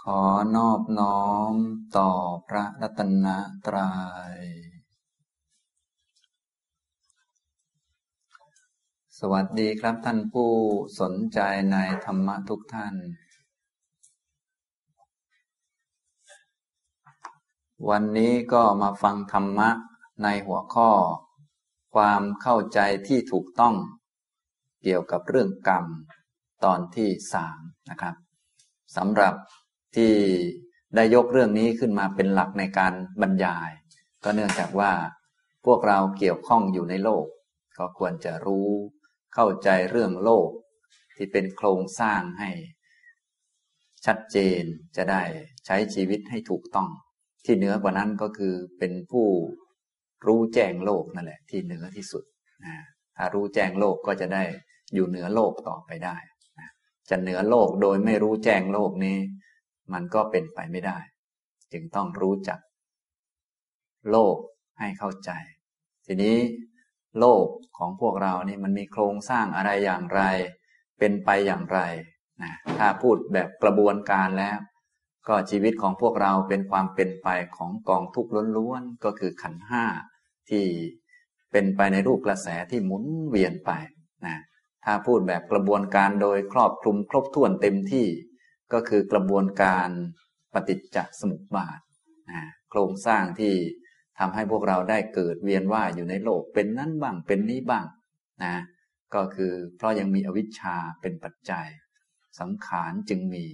ขอนอบน้อมต่อพระรัตนตรัย สวัสดีครับท่านผู้สนใจในธรรมะทุกท่าน วันนี้ก็มาฟังธรรมะในหัวข้อ ความเข้าใจที่ถูกต้อง เกี่ยวกับเรื่องกรรมตอนที่สามนะครับสำหรับ ที่ได้ยกเรื่องนี้ขึ้นมาเป็นหลักในการบรรยาย ก็เนื่องจากว่าพวกเราเกี่ยวข้องอยู่ในโลก ก็ควรจะรู้เข้าใจเรื่องโลก ที่เป็นโครงสร้างให้ ชัดเจนจะได้ใช้ชีวิตให้ถูกต้อง ที่เหนือกว่านั้นก็คือเป็นผู้รู้แจ้งโลกนั่นแหละ ที่เหนือที่สุดนะถ้ารู้แจ้งโลกก็จะได้อยู่เหนือโลกต่อไปได้นะจะเหนือโลกโดยไม่รู้แจ้งโลกนี้ มันก็เป็นไปไม่ได้ จึงต้องรู้จัก โลกให้เข้าใจ ทีนี้โลกของพวกเรานี่มันมีโครงสร้างอะไรอย่างไร เป็นไปอย่างไรนะถ้าพูดแบบกระบวนการแล้ว ก็ชีวิตของพวกเราเป็นความเป็นไปของกองทุกข์ล้วนๆก็คือขันห้าที่เป็นไปในรูปกระแสที่หมุนเวียนไปนะถ้าพูดแบบกระบวนการโดยครอบคลุมครบถ้วนเต็มที่ ก็คือกระบวนการปฏิจจสมุปบาทนะโครงสร้างที่ทำให้พวกเราได้เกิดเวียนว่ายอยู่ในโลกเป็นนั้นบ้างเป็นนี้บ้างนะก็คือเพราะยังมีอวิชชาเป็นปัจจัย สังขารจึงมี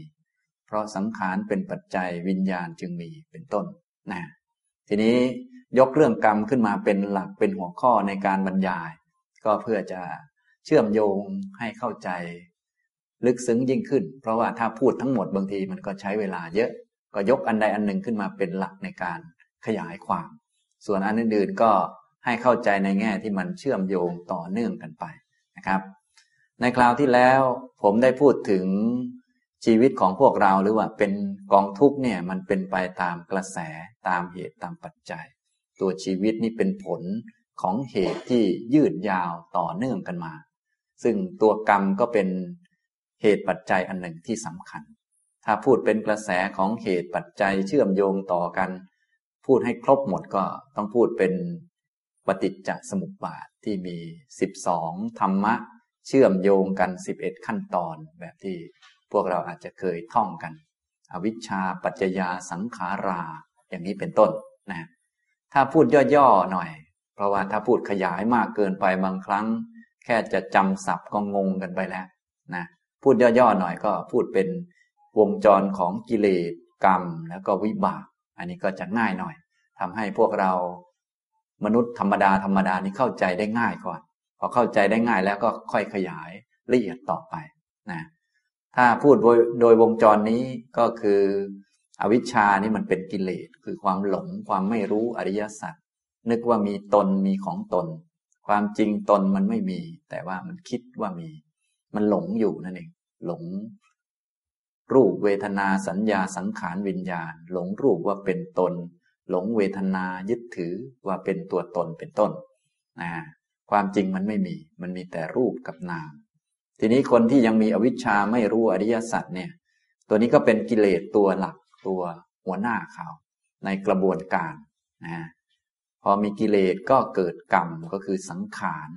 เพราะสังขารเป็นปัจจัยวิญญาณจึงมีเป็นต้นนะทีนี้ยกเรื่องกรรมขึ้นมาเป็นหลักเป็นหัวข้อในการบรรยาย ก็เพื่อจะเชื่อมโยงให้เข้าใจ ลึกซึ้งยิ่งขึ้น เพราะว่าถ้าพูดทั้งหมดบางทีมันก็ใช้เวลาเยอะ ก็ยกอันใดอันหนึ่งขึ้นมาเป็นหลักในการขยายความ ส่วนอันอื่นๆก็ให้เข้าใจในแง่ที่มันเชื่อมโยงต่อเนื่องกันไปนะครับ ในคราวที่แล้วผมได้พูดถึงชีวิตของพวกเราหรือว่าเป็นกองทุกเนี่ยมันเป็นไปตามกระแสตามเหตุตามปัจจัย ตัวชีวิตนี่เป็นผลของเหตุที่ยืดยาวต่อเนื่องกันมา ซึ่งตัวกรรมก็เป็น เหตุปัจจัยอันหนึ่งที่สำคัญ ถ้าพูดเป็นกระแสของเหตุปัจจัยเชื่อมโยงต่อกัน พูดให้ครบหมดก็ต้องพูดเป็นปฏิจจสมุปบาทที่มี 12 ธรรมะ เชื่อมโยงกัน 11 ขั้นตอนแบบที่พวกเราอาจจะเคยท่องกัน อวิชชาปัจจยาสังขารา อย่างนี้เป็นต้นนะถ้าพูดย่อๆหน่อย เพราะว่าถ้าพูดขยายมากเกินไปบางครั้ง แค่จะจำศัพท์ก็งงกันไปแล้วนะ พูดย่อๆหน่อยก็พูดเป็นวงจรของกิเลสกรรมแล้วก็วิบาก อันนี้ก็จะง่ายหน่อยทำให้พวกเรามนุษย์ธรรมดาธรรมดานี้เข้าใจได้ง่ายก่อน พอเข้าใจได้ง่ายแล้วก็ค่อยขยายละเอียดต่อไปนะถ้าพูดโดยโดยวงจรนี้ก็คือ อวิชชานี่มันเป็นกิเลสคือความหลงความไม่รู้อริยสัจนึกว่ามีตนมีของตน ความจริงตนมันไม่มี แต่ว่ามันคิดว่ามี มันหลงอยู่นั่นเองหลง รูปเวทนาสัญญาสังขารวิญญาณ หลงรูปว่าเป็นตน หลงเวทนายึดถือว่าเป็นตัวตนเป็นต้นนะความจริงมันไม่มี มันมีแต่รูปกับนาม ทีนี้คนที่ยังมีอวิชชาไม่รู้อริยสัจเนี่ย ตัวนี้ก็เป็นกิเลสตัวหลักตัวหัวหน้าเขา ในกระบวนการนะพอมีกิเลสก็เกิดกรรมก็คือสังขาร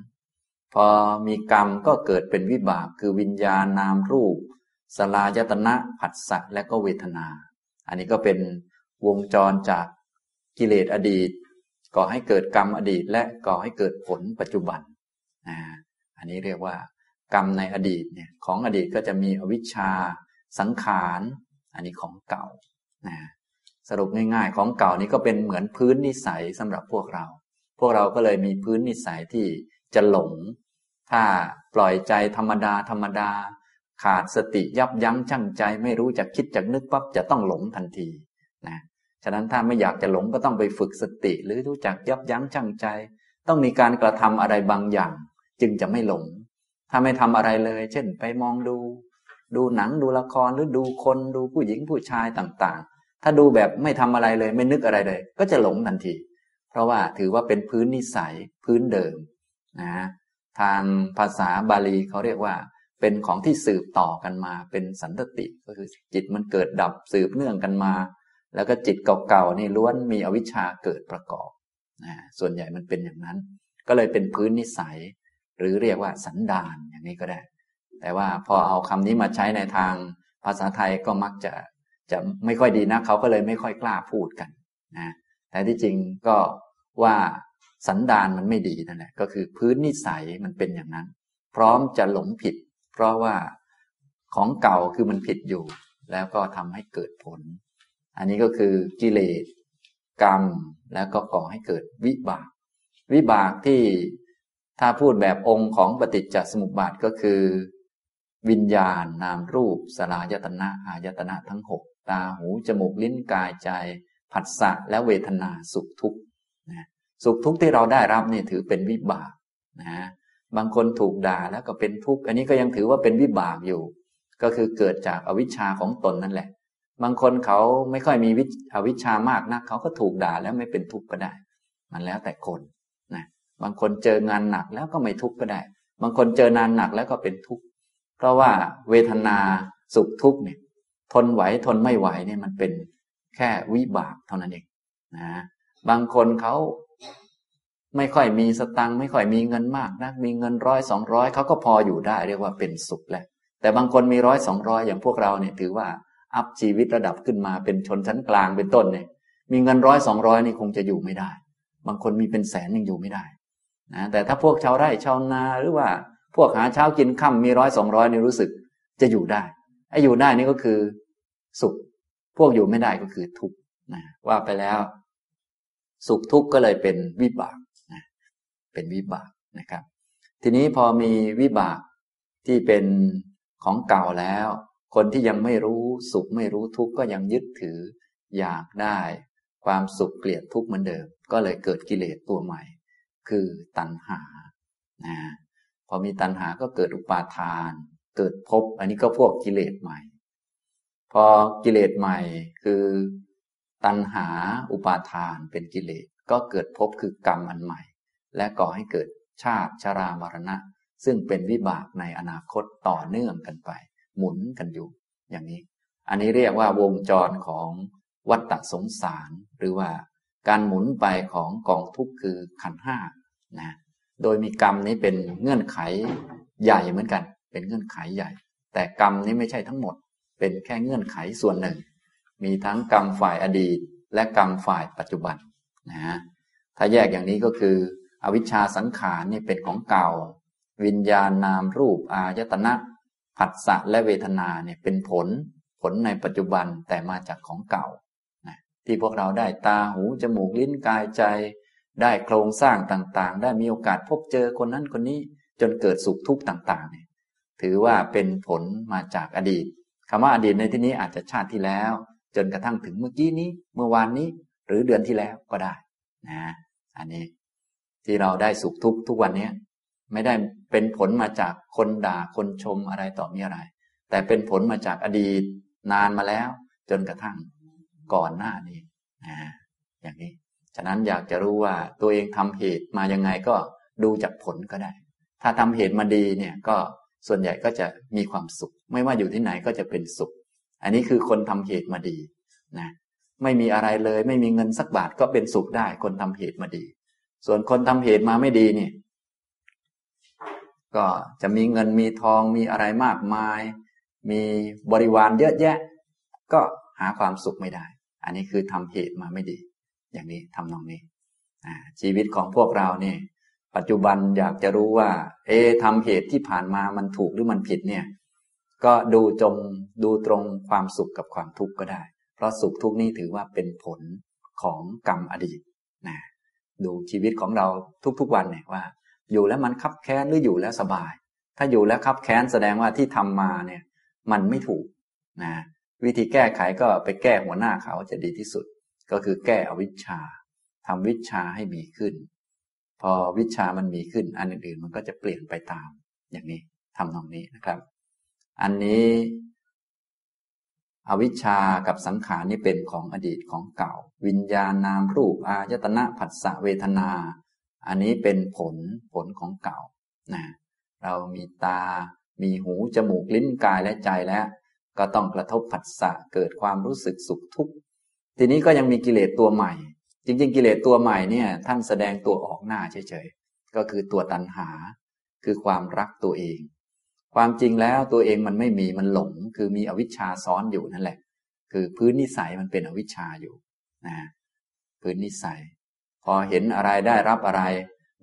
พอมีกรรมก็เกิดเป็นวิบากคือวิญญาณนามรูป สลายตนะผัสสะและก็เวทนา อันนี้ก็เป็นวงจรจากกิเลสอดีต ก่อให้เกิดกรรมอดีต และก่อให้เกิดผลปัจจุบันอันนี้เรียกว่ากรรมในอดีตเนี่ยของอดีตก็จะมีอวิชชา สังขาร อันนี้ของเก่านะสรุปง่ายๆ ของเก่านี้ก็เป็นเหมือนพื้นนิสัยสำหรับพวกเรา พวกเราก็เลยมีพื้นนิสัยที่จะหลง ถ้าปล่อยใจธรรมดาธรรมดา ขาดสติยับยั้งชั่งใจ ไม่รู้จะคิดจะนึกปั๊บจะต้องหลงทันทีนะฉะนั้นถ้าไม่อยากจะหลงก็ต้องไปฝึกสติ หรือรู้จักยับยั้งชั่งใจ ต้องมีการกระทำอะไรบางอย่าง จึงจะไม่หลง ถ้าไม่ทำอะไรเลย เช่น ไปมองดู ดูหนังดูละครหรือดูคนดูผู้หญิงผู้ชายต่างๆ ถ้าดูแบบไม่ทำอะไรเลย ไม่นึกอะไรเลย ก็จะหลงทันที เพราะว่าถือว่าเป็นพื้นนิสัยพื้นเดิมนะ ทางภาษาบาลีเขาเรียกว่า เป็นของที่สืบต่อกันมา เป็นสันตติก็คือจิตมันเกิดดับสืบเนื่องกันมา แล้วก็จิตเก่าๆนี่ล้วนมีอวิชชาเกิดประกอบนะส่วนใหญ่มันเป็นอย่างนั้น ก็เลยเป็นพื้นนิสัย หรือเรียกว่าสันดานอย่างนี้ก็ได้ แต่ว่าพอเอาคำนี้มาใช้ในทางภาษาไทยก็มักจะจะไม่ค่อยดีนะเขาก็เลยไม่ค่อยกล้าพูดกันนะแต่ที่จริงก็ว่า สันดานมันไม่ดีนั่นแหละก็คือพื้นนิสัยมันเป็นอย่างนั้น พร้อมจะหลงผิด เพราะว่าของเก่าคือมันผิดอยู่ แล้วก็ทำให้เกิดผล อันนี้ก็คือกิเลสกรรมแล้วก็ก่อให้เกิดวิบาก วิบากที่ถ้าพูดแบบองค์ของปฏิจจสมุปบาทก็คือ วิญญาณนามรูปสลายตนะอายตนะทั้งหกตาหูจมูกลิ้นกายใจ ผัสสะและเวทนาสุขทุกข์นะ สุขทุกข์ที่เราได้รับนี่ถือเป็นวิบากนะบางคนถูกด่าแล้วก็เป็นทุกข์อันนี้ก็ยังถือว่าเป็นวิบากอยู่ ก็คือเกิดจากอวิชชาของตนนั่นแหละ บางคนเขาไม่ค่อยมีวิอวิชชามากนะเขาก็ถูกด่าแล้วไม่เป็นทุกข์ก็ได้ มันแล้วแต่คนนะบางคนเจองานหนักแล้วก็ไม่ทุกข์ก็ได้ บางคนเจอนานหนักแล้วก็เป็นทุกข์เพราะว่าเวทนาสุขทุกข์เนี่ยทนไหวทนไม่ไหวเนี่ยมันเป็นแค่วิบากเท่านั้นเองนะบางคนเขา ไม่ค่อยมีสตังค์ไม่ค่อยมีเงินมากนะมีเงินร้อยสองร้อยเขาก็พออยู่ได้เรียกว่าเป็นสุขแหละแต่บางคนมีร้อยสองร้อยอย่างพวกเราเนี่ยถือว่าอัพชีวิตระดับขึ้นมาเป็นชนชั้นกลางเป็นต้นเนี่ยมีเงินร้อยสองร้อยนี่คงจะอยู่ไม่ได้ บางคนมีเป็นแสนยังอยู่ไม่ได้นะแต่ถ้าพวกชาวไร่ชาวนาหรือว่าพวกหาเช้ากินค่ำมีร้อยสองร้อยนี่รู้สึกจะอยู่ได้ไอ้อยู่ได้นี่ก็คือสุข พวกอยู่ไม่ได้ก็คือทุกข์นะว่าไปแล้ว สุขทุกข์ก็เลยเป็นวิบาก เป็นวิบากนะครับ ทีนี้พอมีวิบากที่เป็นของเก่าแล้ว คนที่ยังไม่รู้สุขไม่รู้ทุกข์ก็ยังยึดถืออยากได้ ความสุขเกลียดทุกข์เหมือนเดิม ก็เลยเกิดกิเลสตัวใหม่ คือตัณหานะพอมีตัณหาก็เกิดอุปาทาน เกิดภพอันนี้ก็พวกกิเลสใหม่ พอกิเลสใหม่คือตัณหาอุปาทานเป็นกิเลสก็เกิดภพคือกรรมอันใหม่ และก่อให้เกิดชาติชรามรณะ ซึ่งเป็นวิบากในอนาคตต่อเนื่องกันไป หมุนกันอยู่ อย่างนี้ อันนี้เรียกว่าวงจรของวัฏฏสงสาร หรือว่าการหมุนไปของกองทุกข์คือขันห้านะโดยมีกรรมนี้เป็นเงื่อนไขใหญ่เหมือนกัน เป็นเงื่อนไขใหญ่ แต่กรรมนี้ไม่ใช่ทั้งหมด เป็นแค่เงื่อนไขส่วนหนึ่ง มีทั้งกรรมฝ่ายอดีต และกรรมฝ่ายปัจจุบันนะฮะถ้าแยกอย่างนี้ก็คือ อวิชชาสังขารนี่เป็นของเก่า วิญญาณนามรูปอายตนะผัสสะและเวทนาเนี่ยเป็นผลผลในปัจจุบันแต่มาจากของเก่าที่พวกเราได้ตาหู จมูกลิ้นกายใจ ได้โครงสร้างต่างๆ ได้มีโอกาสพบเจอคนนั้นคนนี้จนเกิดสุขทุกข์ต่างๆเนี่ยถือว่าเป็นผลมาจากอดีตคำว่าอดีตในที่นี้อาจจะชาติที่แล้ว จนกระทั่งถึงเมื่อกี้นี้ เมื่อวานนี้ หรือเดือนที่แล้วก็ได้นะอันนี้ ที่เราได้สุขทุกทุกวันนี้ไม่ได้เป็นผลมาจากคนด่าคนชมอะไรต่อมีอะไร แต่เป็นผลมาจากอดีตนานมาแล้ว จนกระทั่งก่อนหน้านี้นะอย่างนี้ ฉะนั้นอยากจะรู้ว่าตัวเองทำเหตุมายังไงก็ดูจากผลก็ได้ ถ้าทำเหตุมาดีเนี่ยก็ส่วนใหญ่ก็จะมีความสุข ไม่ว่าอยู่ที่ไหนก็จะเป็นสุข อันนี้คือคนทำเหตุมาดีนะไม่มีอะไรเลย ไม่มีเงินสักบาทก็เป็นสุขได้ คนทำเหตุมาดี ส่วนคนทำเหตุมาไม่ดีนี่ ก็จะมีเงินมีทองมีอะไรมากมาย มีบริวารเยอะแยะ ก็หาความสุขไม่ได้ อันนี้คือทำเหตุมาไม่ดี อย่างนี้ทำนองนี้ชีวิตของพวกเราเนี่ยปัจจุบันอยากจะรู้ว่า เอทำเหตุที่ผ่านมามันถูกหรือมันผิดเนี่ย ก็ดูจงดูตรงความสุขกับความทุกข์ก็ได้ เพราะสุขทุกข์นี้ถือว่าเป็นผลของกรรมอดีต ดูชีวิตของเราทุกๆวันเนี่ยว่า อยู่แล้วมันคับแค้นหรืออยู่แล้วสบาย ถ้าอยู่แล้วคับแค้นแสดงว่าที่ทำมาเนี่ย มันไม่ถูกนะวิธีแก้ไขก็ไปแก้หัวหน้าเขาจะดีที่สุด ก็คือแก้อวิชชาทำวิชาให้มีขึ้น พอวิชามันมีขึ้น อันอื่นๆมันก็จะเปลี่ยนไปตาม อย่างนี้ทำตรงนี้นะครับ อันนี้ อวิชชากับสังขารนี่เป็นของอดีตของเก่า วิญญาณนามรูปอายตนะผัสสะเวทนา อันนี้เป็นผลผลของเก่านะเรามีตา มีหู จมูก ลิ้น กาย และใจแล้ว ก็ต้องกระทบผัสสะ เกิดความรู้สึกสุขทุกข์ ทีนี้ก็ยังมีกิเลสตัวใหม่ จริง ๆ กิเลสตัวใหม่เนี่ย ท่านแสดงตัวออกหน้าเฉยๆ ก็คือตัวตัณหา คือความรักตัวเอง ความจริงแล้วตัวเองมันไม่มีมันหลง คือมีอวิชชาซ้อนอยู่นั่นแหละ คือพื้นนิสัยมันเป็นอวิชชาอยู่นะพื้นนิสัย พอเห็นอะไรได้รับอะไร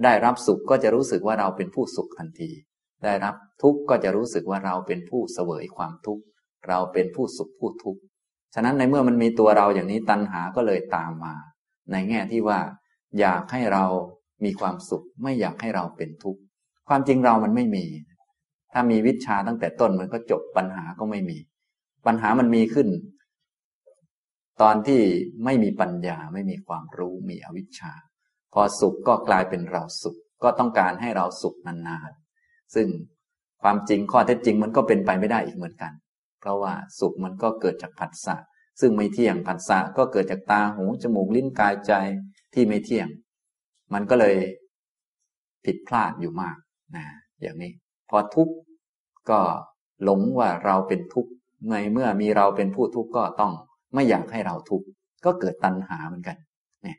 ได้รับสุขก็จะรู้สึกว่าเราเป็นผู้สุขทันที ได้รับทุกข์ก็จะรู้สึกว่าเราเป็นผู้เสวยความทุกข์เราเป็นผู้สุขผู้ทุกข์ฉะนั้นในเมื่อมันมีตัวเราอย่างนี้ตัณหาก็เลยตามมา ในแง่ที่ว่า อยากให้เรามีความสุขไม่อยากให้เราเป็นทุกข์ความจริงเรามันไม่มี ถ้ามีวิชาตั้งแต่ต้นมันก็จบปัญหาก็ไม่มี ปัญหามันมีขึ้น ตอนที่ไม่มีปัญญาไม่มีความรู้มีอวิชชา พอสุขก็กลายเป็นเราสุข ก็ต้องการให้เราสุขนานๆ ซึ่งความจริงข้อเท็จจริงมันก็เป็นไปไม่ได้อีกเหมือนกัน เพราะว่าสุขมันก็เกิดจากผัสสะซึ่งไม่เที่ยงผัสสะก็เกิดจากตาหูจมูกลิ้นกายใจที่ไม่เที่ยง มันก็เลยผิดพลาดอยู่มากนะอย่างนี้ พอทุกข์ก็หลงว่าเราเป็นทุกข์ในเมื่อมีเราเป็นผู้ทุกข์ก็ต้องไม่อยากให้เราทุกข์ก็เกิดตัณหาเหมือนกันเนี่ย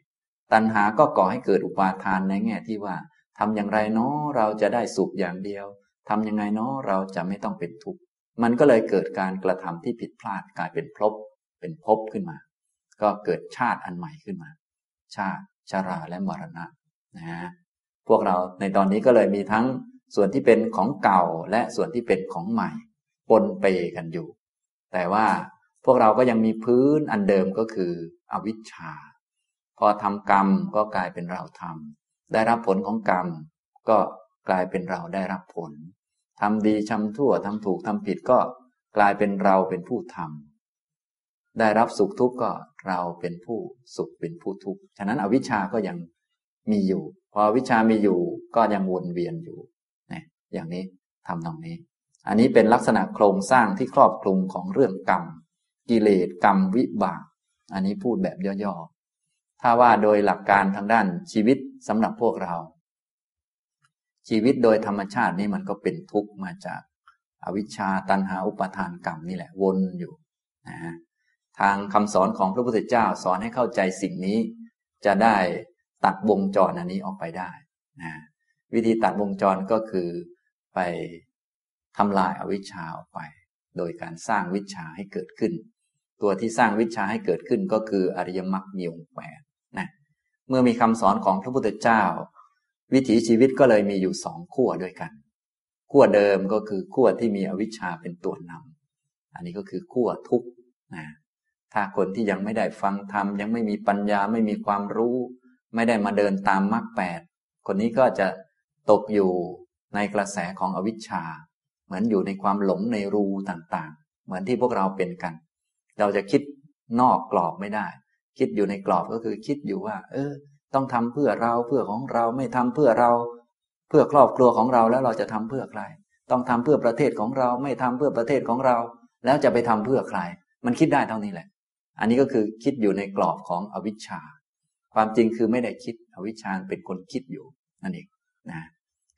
ตัณหาก็ก่อให้เกิดอุปาทานในแง่ที่ว่าทำอย่างไรเนาะเราจะได้สุขอย่างเดียวทำยังไงเนาะเราจะไม่ต้องเป็นทุกข์มันก็เลยเกิดการกระทำที่ผิดพลาดกลายเป็นภพเป็นภพขึ้นมา ก็เกิดชาติอันใหม่ขึ้นมา ชาติชาราและมรณะนะฮะพวกเราในตอนนี้ก็เลยมีทั้ง ส่วนที่เป็นของเก่าและส่วนที่เป็นของใหม่ ปนเปกันอยู่ แต่ว่าพวกเราก็ยังมีพื้นอันเดิมก็คืออวิชชา พอทำกรรมก็กลายเป็นเราทำได้รับผลของกรรม ก็กลายเป็นเราได้รับผลทำดีชำทั่วทำถูกทำผิดก็กลายเป็นเราเป็นผู้ทำได้รับสุขทุกข์ก็เราเป็นผู้สุขเป็นผู้ทุกข์ฉะนั้นอวิชชาก็ยังมีอยู่ พอวิชามีอยู่ก็ยังวนเวียนอยู่ อย่างนี้ทำตรงนี้ อันนี้เป็นลักษณะโครงสร้างที่ครอบคลุมของเรื่องกรรม กิเลสกรรมวิบาก อันนี้พูดแบบย่อๆ ถ้าว่าโดยหลักการทางด้านชีวิตสำหรับพวกเรา ชีวิตโดยธรรมชาตินี่มันก็เป็นทุกข์มาจากอวิชชาตันหาอุปทานกรรมนี่แหละวนอยู่นะฮะทางคำสอนของพระพุทธเจ้าสอนให้เข้าใจสิ่งนี้ จะได้ตัดวงจรอันนี้ออกไปได้นะวิธีตัดวงจรก็คือ ไปทำลายอาวิชชาออกไป โดยการสร้างวิชาให้เกิดขึ้น ตัวที่สร้างวิชาให้เกิดขึ้นก็คืออริยมรรคมีองค์แปดนะเมื่อมีคำสอนของพระพุทธเจ้า วิถีชีวิตก็เลยมีอยู่สองขั้วด้วยกันขั้วเดิมก็คือขั้วที่มีอวิชชาเป็นตัวนำอันนี้ก็คือขั้วทุกข์นะถ้าคนที่ยังไม่ได้ฟังธรรมยังไม่มีปัญญาไม่มีความรู้ ไม่ได้มาเดินตามมรรคแปดคนนี้ก็จะตกอยู่ ในกระแสของอวิชชา เหมือนอยู่ในความหลงในรูต่างๆ เหมือนที่พวกเราเป็นกัน เราจะคิดนอกกรอบไม่ได้ คิดอยู่ในกรอบก็คือคิดอยู่ว่า เออ ต้องทำเพื่อเราเพื่อของเราไม่ทำเพื่อเรา เพื่อครอบครัวของเราแล้วเราจะทำเพื่อใคร ต้องทำเพื่อประเทศของเราไม่ทำเพื่อประเทศของเรา แล้วจะไปทำเพื่อใคร มันคิดได้เท่านี้แหละ อันนี้ก็คือคิดอยู่ในกรอบของอวิชชา ความจริงคือไม่ได้คิดอวิชชาเป็นคนคิดอยู่นั่นเองนะ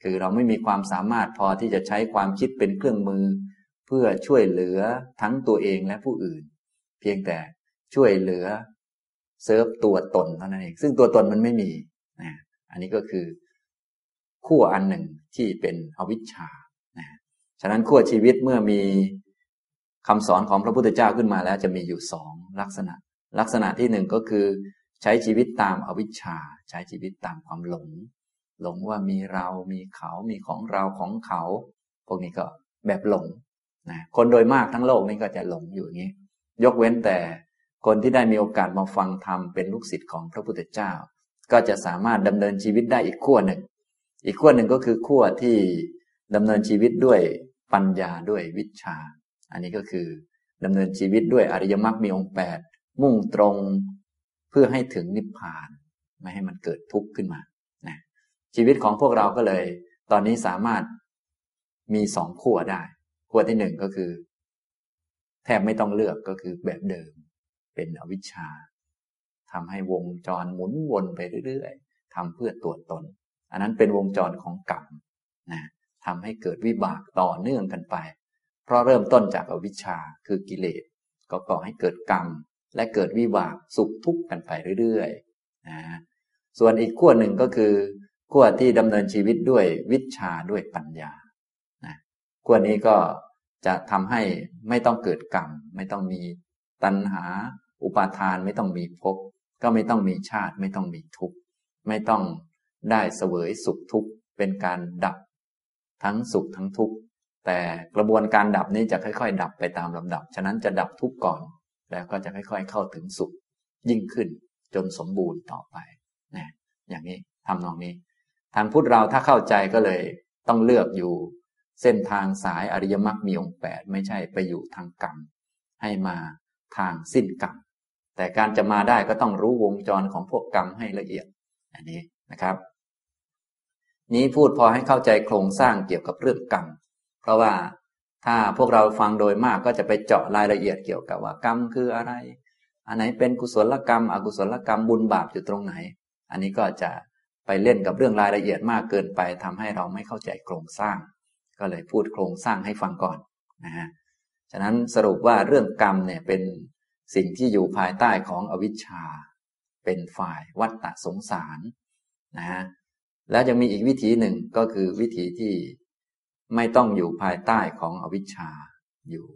คือเราไม่มีความสามารถพอที่จะใช้ความคิดเป็นเครื่องมือ เพื่อช่วยเหลือทั้งตัวเองและผู้อื่น เพียงแต่ช่วยเหลือเซิร์ฟตัวตนเท่านั้นเอง ซึ่งตัวตนมันไม่มีนะอันนี้ก็คือขั้วอันหนึ่งที่เป็นอวิชชานะฉะนั้นขั้วชีวิตเมื่อมีคำสอนของพระพุทธเจ้าขึ้นมาแล้วจะมีอยู่สองลักษณะ ลักษณะที่หนึ่งก็คือ ใช้ชีวิตตามอวิชชา ใช้ชีวิตตามความหลง หลงว่ามีเรามีเขามีของเราของเขา พวกนี้ก็แบบหลงนะคนโดยมากทั้งโลกนี้ก็จะหลงอยู่อย่างนี้ ยกเว้นแต่คนที่ได้มีโอกาสมาฟังธรรมเป็นลูกศิษย์ของพระพุทธเจ้า ก็จะสามารถดำเนินชีวิตได้อีกขั้วหนึ่ง อีกขั้วหนึ่งก็คือขั้วที่ดำเนินชีวิตด้วยปัญญาด้วยวิชา อันนี้ก็คือดำเนินชีวิตด้วยอริยมรรคมีองค์แปดมุ่งตรงเพื่อให้ถึงนิพพาน ไม่ให้มันเกิดทุกข์ขึ้นมา ชีวิตของพวกเราก็เลย ตอนนี้สามารถมีสองขั้วได้ขั้วที่หนึ่งก็คือ แทบไม่ต้องเลือกก็คือแบบเดิม เป็นอวิชชาทำให้วงจรหมุนวนไปเรื่อยๆทำเพื่อตัวตน อันนั้นเป็นวงจรของกรรมนะทำให้เกิดวิบากต่อเนื่องกันไป เพราะเริ่มต้นจากอวิชชาคือกิเลสก็ก่อให้เกิดกรรม และเกิดวิบากสุขทุกข์กันไปเรื่อยๆนะส่วนอีกขั้วหนึ่งก็คือ ขั้วที่ดำเนินชีวิตด้วยวิชาด้วยปัญญานะขั้วนี้ก็จะทำให้ไม่ต้องเกิดกรรม ไม่ต้องมีตัณหา อุปาทานไม่ต้องมีภพก็ไม่ต้องมีชาติ ไม่ต้องมีทุกข์ไม่ต้องได้เสวยสุขทุกข์เป็นการดับ ทั้งสุขทั้งทุกข์แต่กระบวนการดับนี้จะค่อย ๆ ดับไปตามลำดับ ฉะนั้นจะดับทุกข์ก่อน แล้วก็จะค่อย ๆ เข้าถึงสุขยิ่งขึ้นจนสมบูรณ์ต่อไปนะอย่างนี้ทำนองนี้ ทางพุทธเราถ้าเข้าใจก็เลยต้องเลือกอยู่ เส้นทางสายอริยมรรคมีองค์แปดไม่ใช่ไปอยู่ทางกรรม ให้มาทางสิ้นกรรม แต่การจะมาได้ก็ต้องรู้วงจรของพวกกรรมให้ละเอียด อันนี้นะครับ นี้พูดพอให้เข้าใจโครงสร้างเกี่ยวกับเรื่องกรรม เพราะว่าถ้าพวกเราฟังโดยมากก็จะไปเจาะรายละเอียดเกี่ยวกับว่ากรรมคืออะไร อันไหนเป็นกุศลกรรม อกุศลกรรมบุญบาปอยู่ตรงไหน อันนี้ก็จะ ไปเล่นกับเรื่องรายละเอียดมากเกินไปทำให้เราไม่เข้าใจโครงสร้าง ก็เลยพูดโครงสร้างให้ฟังก่อนนะฮะฉะนั้นสรุปว่าเรื่องกรรมเนี่ยเป็นสิ่งที่อยู่ภายใต้ของอวิชชา เป็นฝ่ายวัฏฏะสงสารนะฮะแล้วยังมีอีกวิธีหนึ่งก็คือวิธีที่ไม่ต้องอยู่ภายใต้ของอวิชชาอยู่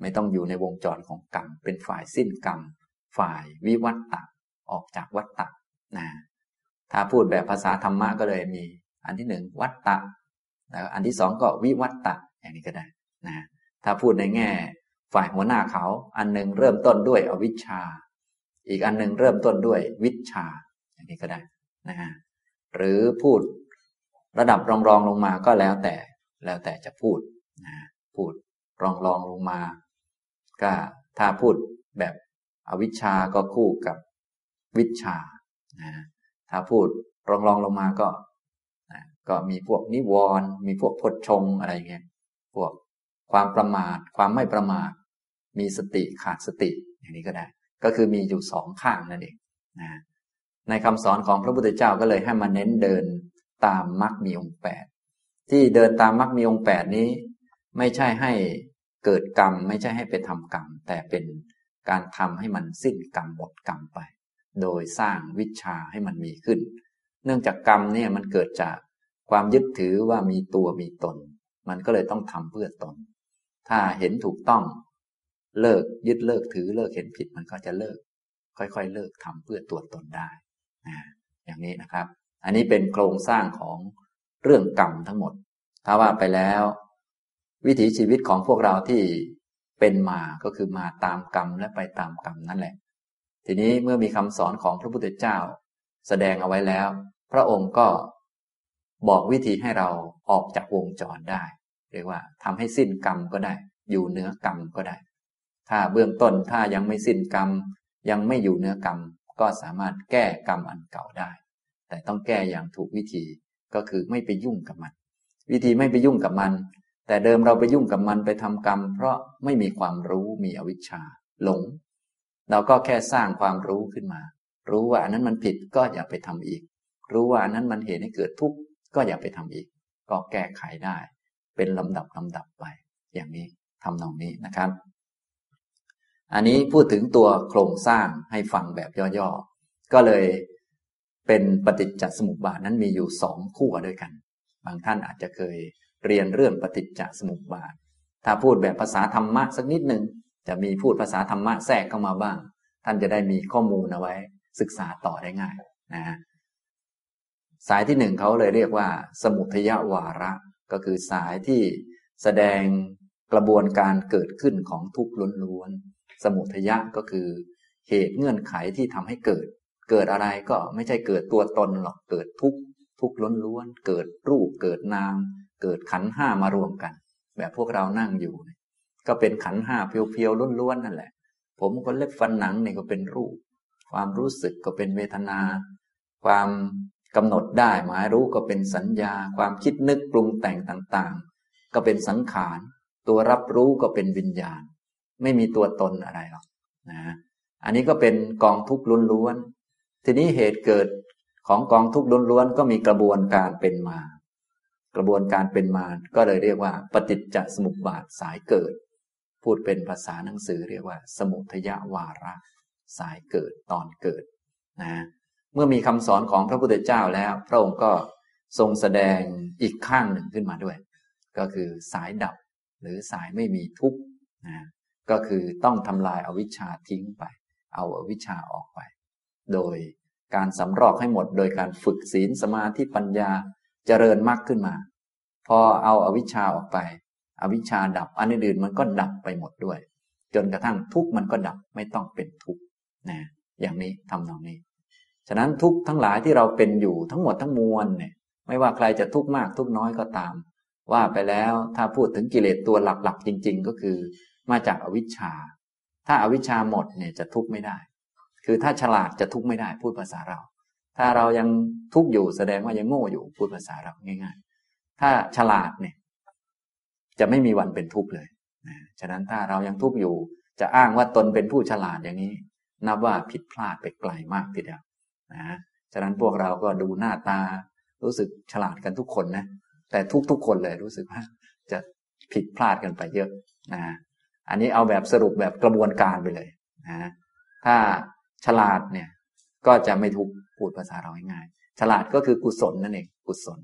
ไม่ต้องอยู่ในวงจรของกรรม เป็นฝ่ายสิ้นกรรม ฝ่ายวิวัตตะออกจากวัตตะนะ ถ้าพูดแบบภาษาธรรมะก็เลยมี อันที่หนึ่งวัตตะแล้วอันที่สองก็วิวัตตะอย่างนี้ก็ได้นะถ้าพูดในแง่ ฝ่ายหัวหน้าเขา อันหนึ่งเริ่มต้นด้วยอวิชชา อีกอันหนึ่งเริ่มต้นด้วยวิชา อย่างนี้ก็ได้นะฮะหรือพูดระดับรองรองลงมาก็แล้วแต่แล้วแต่จะพูดนะพูดรองรองลงมา ก็ถ้าพูดแบบอวิชชาก็คู่กับวิชานะ ถ้าพูดรองรองลงมาก็ก็มีพวกนิวรณ์มีพวกพดชงอะไรเงี้ยพวกความประมาท ความไม่ประมาท มีสติขาดสติอย่างนี้ก็ได้ ก็คือมีอยู่สองข้างนั่นเองนะในคำสอนของพระพุทธเจ้าก็เลยให้มาเน้นเดินตามมรรคมีองค์แปดที่เดินตามมรรคมีองค์แปดนี้ ไม่ใช่ให้เกิดกรรม ไม่ใช่ให้ไปทำกรรม แต่เป็นการทำให้มันสิ้นกรรมหมดกรรมไป โดยสร้างวิชาให้มันมีขึ้น เนื่องจากกรรมเนี่ยมันเกิดจากความยึดถือว่ามีตัวมีตน มันก็เลยต้องทำเพื่อตน ถ้าเห็นถูกต้อง เลิกยึดเลิกถือเลิกเห็นผิดมันก็จะเลิก ค่อยๆ เลิกทำเพื่อตัวตนได้อย่างนี้นะครับ อันนี้เป็นโครงสร้างของเรื่องกรรมทั้งหมด ถ้าว่าไปแล้ว วิถีชีวิตของพวกเราที่เป็นมาก็คือมาตามกรรมและไปตามกรรมนั่นแหละ ทีนี้เมื่อมีคำสอนของพระพุทธเจ้า แสดงเอาไว้แล้ว พระองค์ก็บอกวิธีให้เราออกจากวงจรได้ เรียกว่าทำให้สิ้นกรรมก็ได้ อยู่เนื้อกรรมก็ได้ ถ้าเบื้องต้นถ้ายังไม่สิ้นกรรม ยังไม่อยู่เนื้อกรรม ก็สามารถแก้กรรมอันเก่าได้ แต่ต้องแก้อย่างถูกวิธีก็คือไม่ไปยุ่งกับมัน วิธีไม่ไปยุ่งกับมัน แต่เดิมเราไปยุ่งกับมันไปทำกรรม เพราะไม่มีความรู้มีอวิชชา หลง เราก็แค่สร้างความรู้ขึ้นมา รู้ว่าอันนั้นมันผิดก็อย่าไปทำอีก รู้ว่าอันนั้นมันเหตุให้เกิดทุกข์ก็อย่าไปทำอีก ก็แก้ไขได้ เป็นลำดับลำดับไป อย่างนี้ทำนองนี้นะครับ อันนี้พูดถึงตัวโครงสร้างให้ฟังแบบย่อๆ ก็เลยเป็นปฏิจจสมุปบาทนั้นมีอยู่สองขั้วด้วยกัน บางท่านอาจจะเคยเรียนเรื่องปฏิจจสมุปบาท ถ้าพูดแบบภาษาธรรมะสักนิดหนึ่ง จะมีพูดภาษาธรรมะแทรกเข้ามาบ้าง ท่านจะได้มีข้อมูลเอาไว้ ศึกษาต่อได้ง่ายนะฮะสายที่หนึ่งเขาเลยเรียกว่า สมุทยวาระ ก็คือสายที่แสดงกระบวนการเกิดขึ้นของทุกข์ล้วนๆ สมุทยะก็คือเหตุเงื่อนไขที่ทำให้เกิด เกิดอะไรก็ไม่ใช่เกิดตัวตนหรอก เกิดทุกข์ทุกข์ล้วนๆ เกิดรูป เกิดนาม เกิดขันห้ามารวมกัน แบบพวกเรานั่งอยู่ ก็เป็นขันห้าเพียวๆล้วนๆนั่นแหละ ผมก็เล็บฟันหนังนี่ก็เป็นรูป ความรู้สึกก็เป็นเวทนา ความกำหนดได้หมายรู้ก็เป็นสัญญา ความคิดนึกปรุงแต่งต่างๆ ก็เป็นสังขาร ตัวรับรู้ก็เป็นวิญญาณ ไม่มีตัวตนอะไรหรอกนะอันนี้ก็เป็นกองทุกข์ล้วนทีนี้เหตุเกิดของกองทุกข์ล้วนๆก็มีกระบวนการเป็นมา กระบวนการเป็นมา ก็เลยเรียกว่า ปฏิจจสมุปบาทสายเกิด พูดเป็นภาษาหนังสือเรียกว่า สมุทยาวาระ สายเกิดตอนเกิดนะเมื่อมีคำสอนของพระพุทธเจ้าแล้ว พระองค์ก็ทรงแสดงอีกข้างหนึ่งขึ้นมาด้วย ก็คือสายดับหรือสายไม่มีทุกข์นะก็คือต้องทำลายอาวิชชาทิ้งไป เอาอาวิชชาออกไป โดยการสำรอกให้หมด โดยการฝึกศีลสมาธิปัญญาเจริญมากขึ้นมา พอเอาอาวิชชาออกไป อวิชชาดับอันอื่นมันก็ดับไปหมดด้วย จนกระทั่งทุกมันก็ดับไม่ต้องเป็นทุกนะอย่างนี้ทำนองนี้ ฉะนั้นทุกทั้งหลายที่เราเป็นอยู่ทั้งหมดทั้งมวลเนี่ยไม่ว่าใครจะทุกข์มากทุกข์น้อยก็ตาม ว่าไปแล้วถ้าพูดถึงกิเลสตัวหลักๆ จริง ๆ ก็คือ มาจากอวิชชา ถ้าอาวิชชาหมดเนี่ยจะทุกข์ไม่ได้ คือถ้าฉลาดจะทุกข์ไม่ได้พูดภาษาเรา ถ้าเรายังทุกข์อยู่แสดงว่ายังโง่อยู่พูดภาษาเราง่าย ๆ ถ้าฉลาดเนี่ย จะไม่มีวันเป็นทุกข์เลยนะฉะนั้นถ้าเรายังทุกข์อยู่ จะอ้างว่าตนเป็นผู้ฉลาดอย่างนี้ นับว่าผิดพลาดไปไกลมากทีเดียวนะฉะนั้นพวกเราก็ดูหน้าตา รู้สึกฉลาดกันทุกคนนะแต่ทุกๆคนเลยรู้สึกว่าจะผิดพลาดกันไปเยอะนะอันนี้เอาแบบสรุปแบบกระบวนการไปเลยนะถ้าฉลาดเนี่ยก็จะไม่ทุกข์พูดภาษาเราง่ายๆฉลาดก็คือกุศลนั่นเองกุศล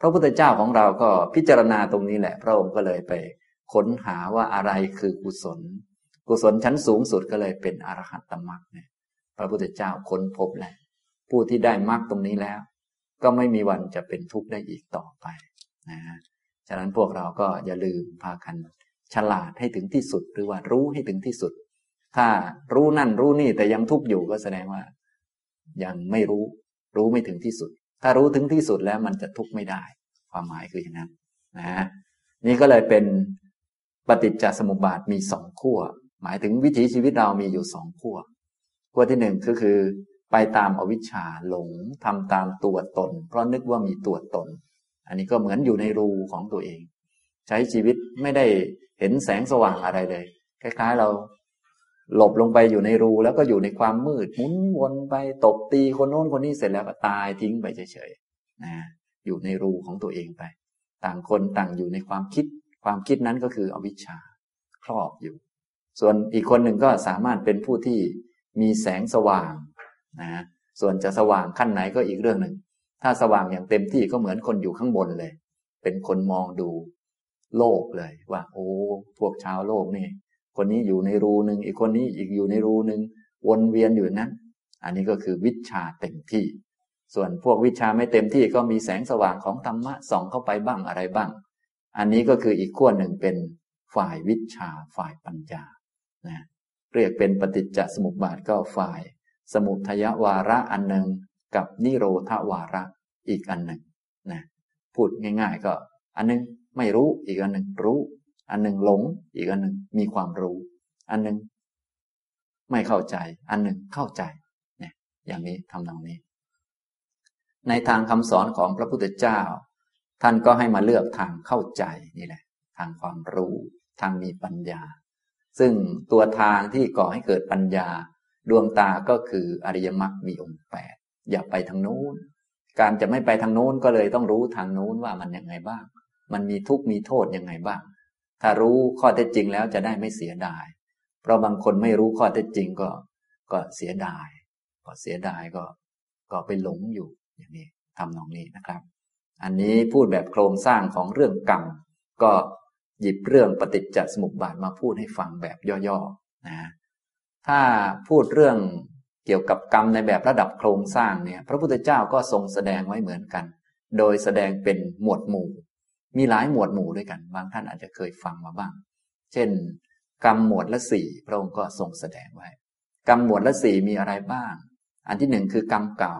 พระพุทธเจ้าของเราก็พิจารณาตรงนี้แหละ พระองค์ก็เลยไปค้นหาว่าอะไรคือกุศล กุศลชั้นสูงสุดก็เลยเป็นอรหัตตมรรคเนี่ยพระพุทธเจ้าค้นพบแล้วผู้ที่ได้มรรคตรงนี้แล้ว ก็ไม่มีวันจะเป็นทุกข์ได้อีกต่อไปนะฉะนั้นพวกเราก็อย่าลืมพากันฉลาดให้ถึงที่สุด หรือว่ารู้ให้ถึงที่สุด ถ้ารู้นั่นรู้นี่แต่ยังทุกข์อยู่ก็แสดงว่า ยังไม่รู้ รู้ไม่ถึงที่สุด ถ้ารู้ถึงที่สุดแล้วมันจะทุกข์ไม่ได้ ความหมายคืออย่างนั้นนะนี่ก็เลยเป็นปฏิจจสมุปบาทมีสองขั้ว หมายถึงวิถีชีวิตเรามีอยู่สองขั้วขั้วที่หนึ่งก็คือ ไปตามอวิชชาหลงทำตามตัวตน เพราะนึกว่ามีตัวตน อันนี้ก็เหมือนอยู่ในรูของตัวเอง ใช้ชีวิตไม่ได้เห็นแสงสว่างอะไรเลยคล้ายๆเรา หลบลงไปอยู่ในรูแล้วก็อยู่ในความมืดหมุนวนไปตบตีคนโน้นคนนี้เสร็จแล้วก็ตายทิ้งไปเฉยๆนะอยู่ในรูของตัวเองไป ต่างคนต่างอยู่ในความคิด ความคิดนั้นก็คืออวิชชาครอบอยู่ ส่วนอีกคนหนึ่งก็สามารถเป็นผู้ที่มีแสงสว่างนะส่วนจะสว่างขั้นไหนก็อีกเรื่องหนึ่งถ้าสว่างอย่างเต็มที่ก็เหมือนคนอยู่ข้างบนเลย เป็นคนมองดูโลกเลยว่า โอ้พวกชาวโลกนี่ คนนี้อยู่ในรูหนึ่งอีกคนนี้อีกอยู่ในรูหนึ่งวนเวียนอยู่นั้น อันนี้ก็คือวิชาเต็มที่ ส่วนพวกวิชาไม่เต็มที่ก็มีแสงสว่างของธรรมะส่องเข้าไปบ้างอะไรบ้าง อันนี้ก็คืออีกขั้วหนึ่งเป็นฝ่ายวิชาฝ่ายปัญญานะเรียกเป็นปฏิจจสมุปบาทก็ฝ่าย สมุทยวาระอันหนึ่งกับนิโรธวาระอีกอันหนึ่งนะพูดง่าย ๆ ก็ อันนึงไม่รู้อีกอันหนึ่งรู้ อันหนึ่งหลง อีกอันหนึ่งมีความรู้ อันหนึ่งไม่เข้าใจ อันหนึ่งเข้าใจเนี่ยอย่างนี้ทำนองนี้ ในทางคำสอนของพระพุทธเจ้า ท่านก็ให้มาเลือกทางเข้าใจนี่แหละ ทางความรู้ ทางมีปัญญา ซึ่งตัวทางที่ก่อให้เกิดปัญญา ดวงตาก็คืออริยมรรคมีองค์แปดอย่าไปทางโน้นการจะไม่ไปทางโน้นก็เลยต้องรู้ทางโน้นว่ามันยังไงบ้าง มันมีทุกข์มีโทษยังไงบ้าง ถ้ารู้ข้อเท็จจริงแล้วจะได้ไม่เสียดาย เพราะบางคนไม่รู้ข้อเท็จจริงก็ ก็เสียดาย ก็เสียดายก็ ก็ไปหลงอยู่อย่างนี้ทำนองนี้นะครับ อันนี้พูดแบบโครงสร้างของเรื่องกรรม ก็หยิบเรื่องปฏิจจสมุปบาทมาพูดให้ฟังแบบย่อๆ นะ ถ้าพูดเรื่องเกี่ยวกับกรรมในแบบระดับโครงสร้างเนี่ย พระพุทธเจ้าก็ทรงแสดงไว้เหมือนกัน โดยแสดงเป็นหมวดหมู่ มีหลายหมวดหมู่ด้วยกัน บางท่านอาจจะเคยฟังมาบ้าง เช่น กรรมหมวดละสี่พระองค์ก็ทรงแสดงไว้ กรรมหมวดละสี่มีอะไรบ้าง อันที่หนึ่งคือกรรมเก่า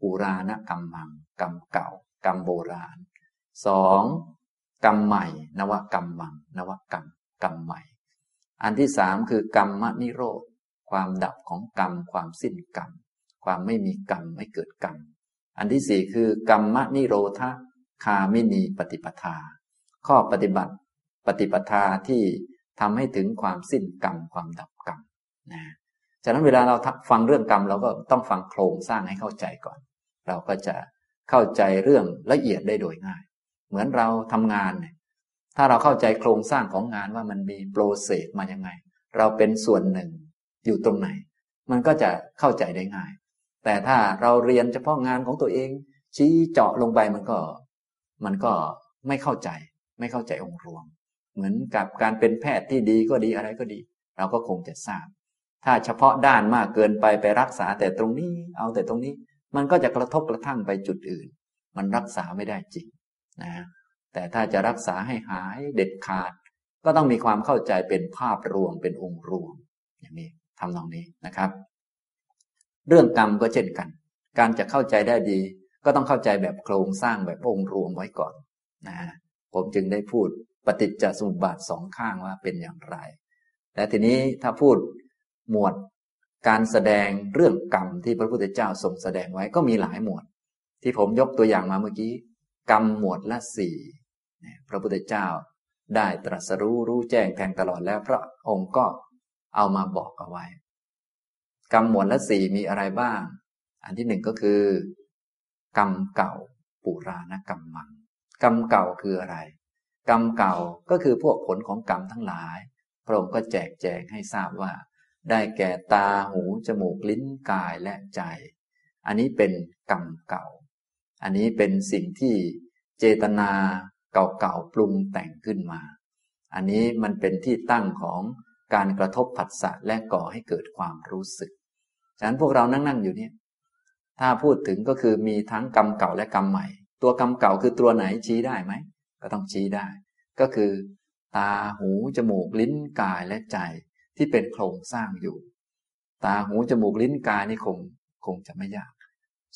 ปูราณกรรมมัง กรรมเก่า กรรมโบราณสองกรรมใหม่ นวกรรมมัง นวกรรมกรรมใหม่ อันที่สามคือกรรมมนิโรธ ความดับของกรรม ความสิ้นกรรม ความไม่มีกรรมไม่เกิดกรรม อันที่สี่คือกรรมมนิโรธ คาไม่มีปฏิปทา ข้อปฏิบัติปฏิปทาที่ทำให้ถึงความสิ้นกรรมความดับกรรมนะฉะนั้นเวลาเราฟังเรื่องกรรมเราก็ต้องฟังโครงสร้างให้เข้าใจก่อน เราก็จะเข้าใจเรื่องละเอียดได้โดยง่าย เหมือนเราทำงานเนี่ยถ้าเราเข้าใจโครงสร้างของงานว่ามันมีโปรเซสมายังไง เราเป็นส่วนหนึ่งอยู่ตรงไหน มันก็จะเข้าใจได้ง่าย แต่ถ้าเราเรียนเฉพาะงานของตัวเอง ชี้เจาะลงไปมันก็ มันก็ไม่เข้าใจ ไม่เข้าใจองค์รวม เหมือนกับการเป็นแพทย์ที่ดีก็ดีอะไรก็ดี เราก็คงจะทราบ ถ้าเฉพาะด้านมากเกินไปไปรักษาแต่ตรงนี้ เอาแต่ตรงนี้ มันก็จะกระทบกระทั่งไปจุดอื่น มันรักษาไม่ได้จริงนะแต่ถ้าจะรักษาให้หายเด็ดขาด ก็ต้องมีความเข้าใจเป็นภาพรวมเป็นองค์รวม อย่างนี้ทำนองนี้นะครับ เรื่องกรรมก็เช่นกัน การจะเข้าใจได้ดี ก็ต้องเข้าใจแบบโครงสร้างแบบองค์รวมไว้ก่อนนะผมจึงได้พูดปฏิจจสมุปบาทสองข้างว่าเป็นอย่างไร และทีนี้ถ้าพูดหมวดการแสดงเรื่องกรรมที่พระพุทธเจ้าทรงแสดงไว้ก็มีหลายหมวด ที่ผมยกตัวอย่างมาเมื่อกี้ กรรมหมวดละสี่พระพุทธเจ้าได้ตรัสรู้รู้แจ้งแทงตลอดแล้วพระองค์ก็เอามาบอกเอาไว้ กรรมหมวดละสี่มีอะไรบ้าง อันที่หนึ่งก็คือ กรรมเก่า ปุราณกรรมมัง กรรมเก่าคืออะไร กรรมเก่าก็คือพวกผลของกรรมทั้งหลาย พระองค์ก็แจกแจงให้ทราบว่า ได้แก่ตาหู จมูกลิ้นกายและใจ อันนี้เป็นกรรมเก่า อันนี้เป็นสิ่งที่เจตนาเก่าๆปรุงแต่งขึ้นมา อันนี้มันเป็นที่ตั้งของการกระทบผัสสะและก่อให้เกิดความรู้สึกฉะนั้นพวกเรานั่งๆอยู่เนี่ย ถ้าพูดถึงก็คือมีทั้งกรรมเก่าและกรรมใหม่ ตัวกรรมเก่าคือตัวไหนชี้ได้ไหม ก็ต้องชี้ได้ ก็คือ ตาหูจมูกลิ้นกายและใจที่เป็นโครงสร้างอยู่ ตาหูจมูกลิ้นกายนี่คงคงจะไม่ยาก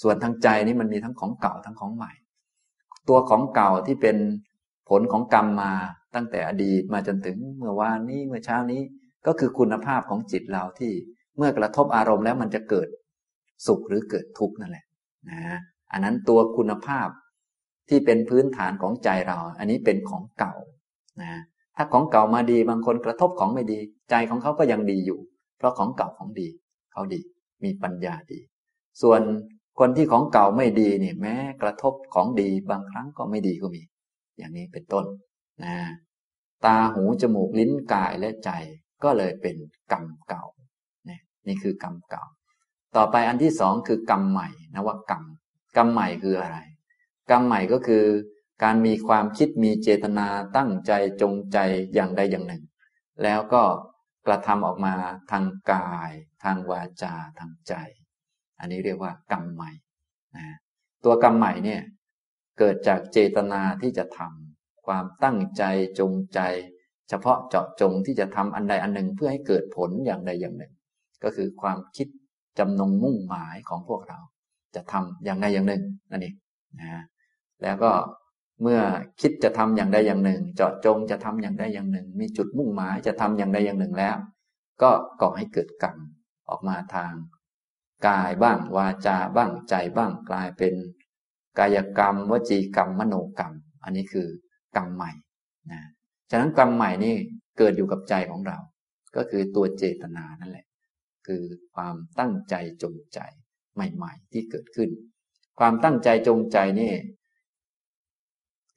ส่วนทางใจนี่มันมีทั้งของเก่าทั้งของใหม่ ตัวของเก่าที่เป็นผลของกรรมมาตั้งแต่อดีตมาจนถึงเมื่อวานนี้เมื่อเช้านี้ก็คือคุณภาพของจิตเราที่เมื่อกระทบอารมณ์แล้วมันจะเกิด สุขหรือเกิดทุกข์นั่นแหละนะอันนั้นตัวคุณภาพที่เป็นพื้นฐานของใจเรา อันนี้เป็นของเก่านะถ้าของเก่ามาดีบางคนกระทบของไม่ดี ใจของเขาก็ยังดีอยู่ เพราะของเก่าของดี เขาดี มีปัญญาดี ส่วนคนที่ของเก่าไม่ดีเนี่ยแม้กระทบของดีบางครั้งก็ไม่ดีก็มี อย่างนี้เป็นต้นนะตาหูจมูกลิ้นกายและใจก็เลยเป็นกรรมเก่านี่นี่คือกรรมเก่า ต่อไปอันที่สองคือกรรมใหม่นะว่ากรรม กรรมใหม่คืออะไร กรรมใหม่ก็คือ การมีความคิดมีเจตนาตั้งใจจงใจอย่างใดอย่างหนึ่ง แล้วก็กระทำออกมาทางกาย ทางวาจาทางใจ อันนี้เรียกว่ากรรมใหม่นะตัวกรรมใหม่เนี่ยเกิดจากเจตนาที่จะทำความตั้งใจจงใจ เฉพาะเจาะจงที่จะทำอันใดอันหนึ่งเพื่อให้เกิดผลอย่างใดอย่างหนึ่ง ก็คือความคิด จำนงมุ่งหมายของพวกเรา จะทำอย่างใดอย่างหนึ่งนั่นเองนะแล้วก็เมื่อคิดจะทำอย่างใดอย่างหนึ่ง เจาะจงจะทำอย่างใดอย่างหนึ่ง มีจุดมุ่งหมายจะทำอย่างใดอย่างหนึ่งแล้ว ก็ก่อให้เกิดกรรมออกมาทาง กายบ้างวาจาบ้างใจบ้างกลายเป็น กายกรรม วจีกรรมมโนกรรม อันนี้คือกรรมใหม่นะฉะนั้นกรรมใหม่นี่เกิดอยู่กับใจของเรา ก็คือตัวเจตนานั่นแหละ คือความตั้งใจจงใจใหม่ ๆ ที่เกิดขึ้น ความตั้งใจจงใจนี่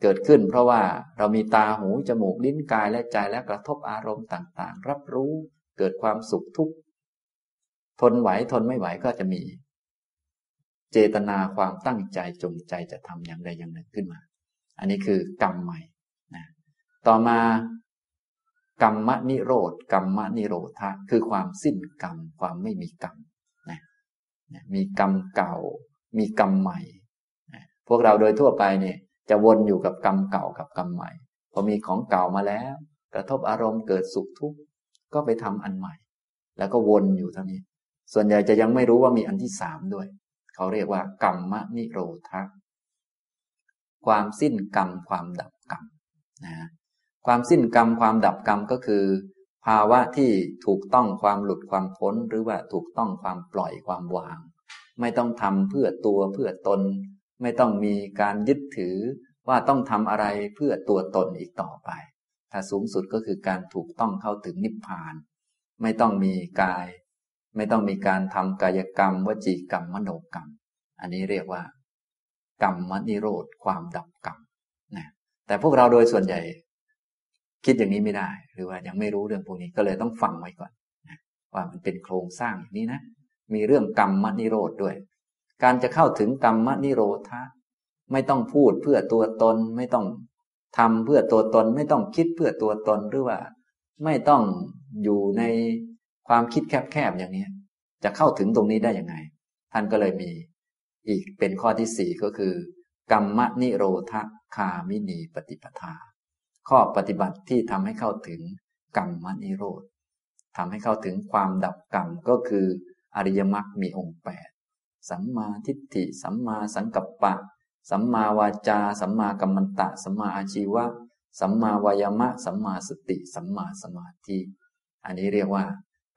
เกิดขึ้น เพราะว่าเรามีตาหูจมูกลิ้นกายและใจและกระทบอารมณ์ต่างๆ รับรู้เกิดความสุขทุกข์ทนไหวทนไม่ไหวก็จะมี เจตนาความตั้งใจจงใจจะทำอย่างใดอย่างหนึ่งขึ้นมา อันนี้คือกรรมใหม่นะต่อมา กรรมนิโรธกรรมนิโรธะคือความสิ้นกรรมความไม่มีกรรมนะมีกรรมเก่า มีกรรมใหม่นะพวกเราโดยทั่วไปเนี่ยจะวนอยู่กับกรรมเก่ากับกรรมใหม่ พอมีของเก่ามาแล้ว กระทบอารมณ์เกิดสุขทุกข์ก็ไปทำอันใหม่ แล้วก็วนอยู่เท่านี้ ส่วนใหญ่จะยังไม่รู้ว่ามีอันที่สามด้วย เขาเรียกว่ากรรมนิโรธะความสิ้นกรรมความดับกรรมนะ ความสิ้นกรรมความดับกรรมก็คือ ภาวะที่ถูกต้องความหลุดความพ้น หรือว่าถูกต้องความปล่อยความวาง ไม่ต้องทำเพื่อตัวเพื่อตน ไม่ต้องมีการยึดถือว่าต้องทำอะไรเพื่อตัวตนอีกต่อไป ถ้าสูงสุดก็คือการถูกต้องเข้าถึงนิพพาน ไม่ต้องมีกาย ไม่ต้องมีการทำกายกรรม วจีกรรมมโนกรรม อันนี้เรียกว่า กรรมมนิโรธความดับกรรมนะแต่พวกเราโดยส่วนใหญ่ คิดอย่างนี้ไม่ได้ หรือว่ายังไม่รู้เรื่องพวกนี้ก็เลยต้องฟังไว้ก่อนว่ามันเป็นโครงสร้างอย่างนี้นะ มีเรื่องกรรมมนิโรธด้วย การจะเข้าถึงกรรมมนิโรธะไม่ต้องพูดเพื่อตัวตนไม่ต้องทำเพื่อตัวตน ไม่ต้องคิดเพื่อตัวตนหรือว่า ไม่ต้องอยู่ในความคิดแคบๆอย่างนี้จะเข้าถึงตรงนี้ได้ยังไง ท่านก็เลยมี อีกเป็นข้อที่สี่ก็คือ กรรมนิโรธคามินีปฏิปทา ข้อปฏิบัติที่ทำให้เข้าถึงกรรมนิโรธทำให้เข้าถึงความดับกรรมก็คืออริยมรรคมีองค์แปดสัมมาทิฏฐิ สัมมาสังกัปปะ สัมมาวาจา สัมมากัมมันตะ สัมมาอาชีวะ สัมมาวายามะ สัมมาสติ สัมมาสมาธิ อันนี้เรียกว่า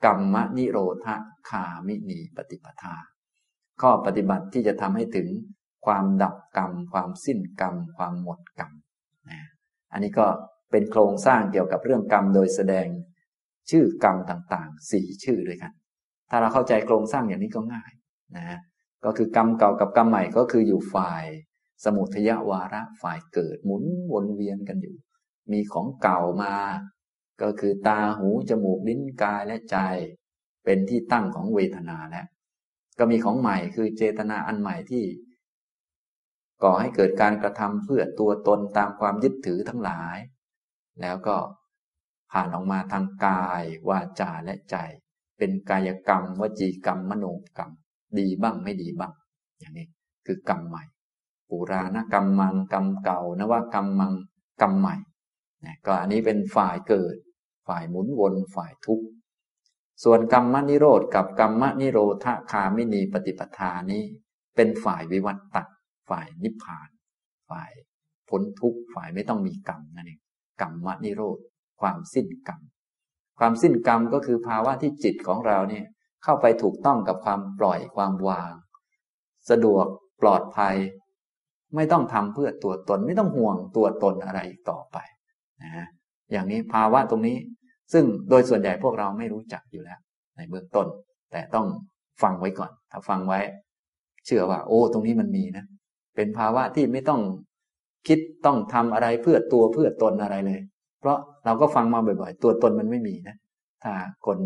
กรรมนิโรธคามินีปฏิปทา ข้อปฏิบัติที่จะทำให้ถึงความดับกรรม ความสิ้นกรรม ความหมดกรรม อันนี้ก็เป็นโครงสร้างเกี่ยวกับเรื่องกรรมโดยแสดงชื่อกรรมต่างๆสี่ชื่อด้วยกัน ถ้าเราเข้าใจโครงสร้างอย่างนี้ก็ง่ายนะก็คือกรรมเก่ากับกรรมใหม่ก็คืออยู่ฝ่าย สมุทยวาระฝ่ายเกิดหมุนวนเวียนกันอยู่ มีของเก่ามา ก็คือตาหูจมูกลิ้นกายและใจ เป็นที่ตั้งของเวทนาแล้วก็มีของใหม่คือเจตนาอันใหม่ที่ ก่อให้เกิดการกระทำเพื่อตัวตนตามความยึดถือทั้งหลาย แล้วก็ผ่านออกมาทางกาย วาจาและใจ เป็นกายกรรม วจีกรรม มโนกรรม ดีบ้างไม่ดีบ้าง อย่างนี้คือกรรมใหม่ ปุราณกรรมมังกรรมเก่านว่ากรรมมังกรรมใหม่ก็อันนี้เป็นฝ่ายเกิด ฝ่ายหมุนวนฝ่ายทุกข์ส่วนกรรมนิโรธกับกรรมนิโรธคามินีปฏิปทานี้ เป็นฝ่ายวิวัตตะ ฝ่ายนิพพาน ฝ่ายพ้นทุกข์ฝ่ายไม่ต้องมีกรรมนั่นเองกรรมนิโรธ ความสิ้นกรรม ความสิ้นกรรมก็คือภาวะที่จิตของเราเนี่ยเข้าไปถูกต้องกับความปล่อยความวาง สะดวกปลอดภัย ไม่ต้องทำเพื่อตัวตน ไม่ต้องห่วงตัวตนอะไรอีกต่อไปนะอย่างนี้ภาวะตรงนี้ ซึ่งโดยส่วนใหญ่พวกเราไม่รู้จักอยู่แล้ว ในเบื้องต้น แต่ต้องฟังไว้ก่อน ถ้าฟังไว้ เชื่อว่า โอ้ ตรงนี้มันมีนะ เป็นภาวะที่ไม่ต้องคิดต้องทำอะไรเพื่อตัวเพื่อตนอะไรเลย เพราะเราก็ฟังมาบ่อย ๆ ตัวตนมันไม่มีนะ ถ้าคน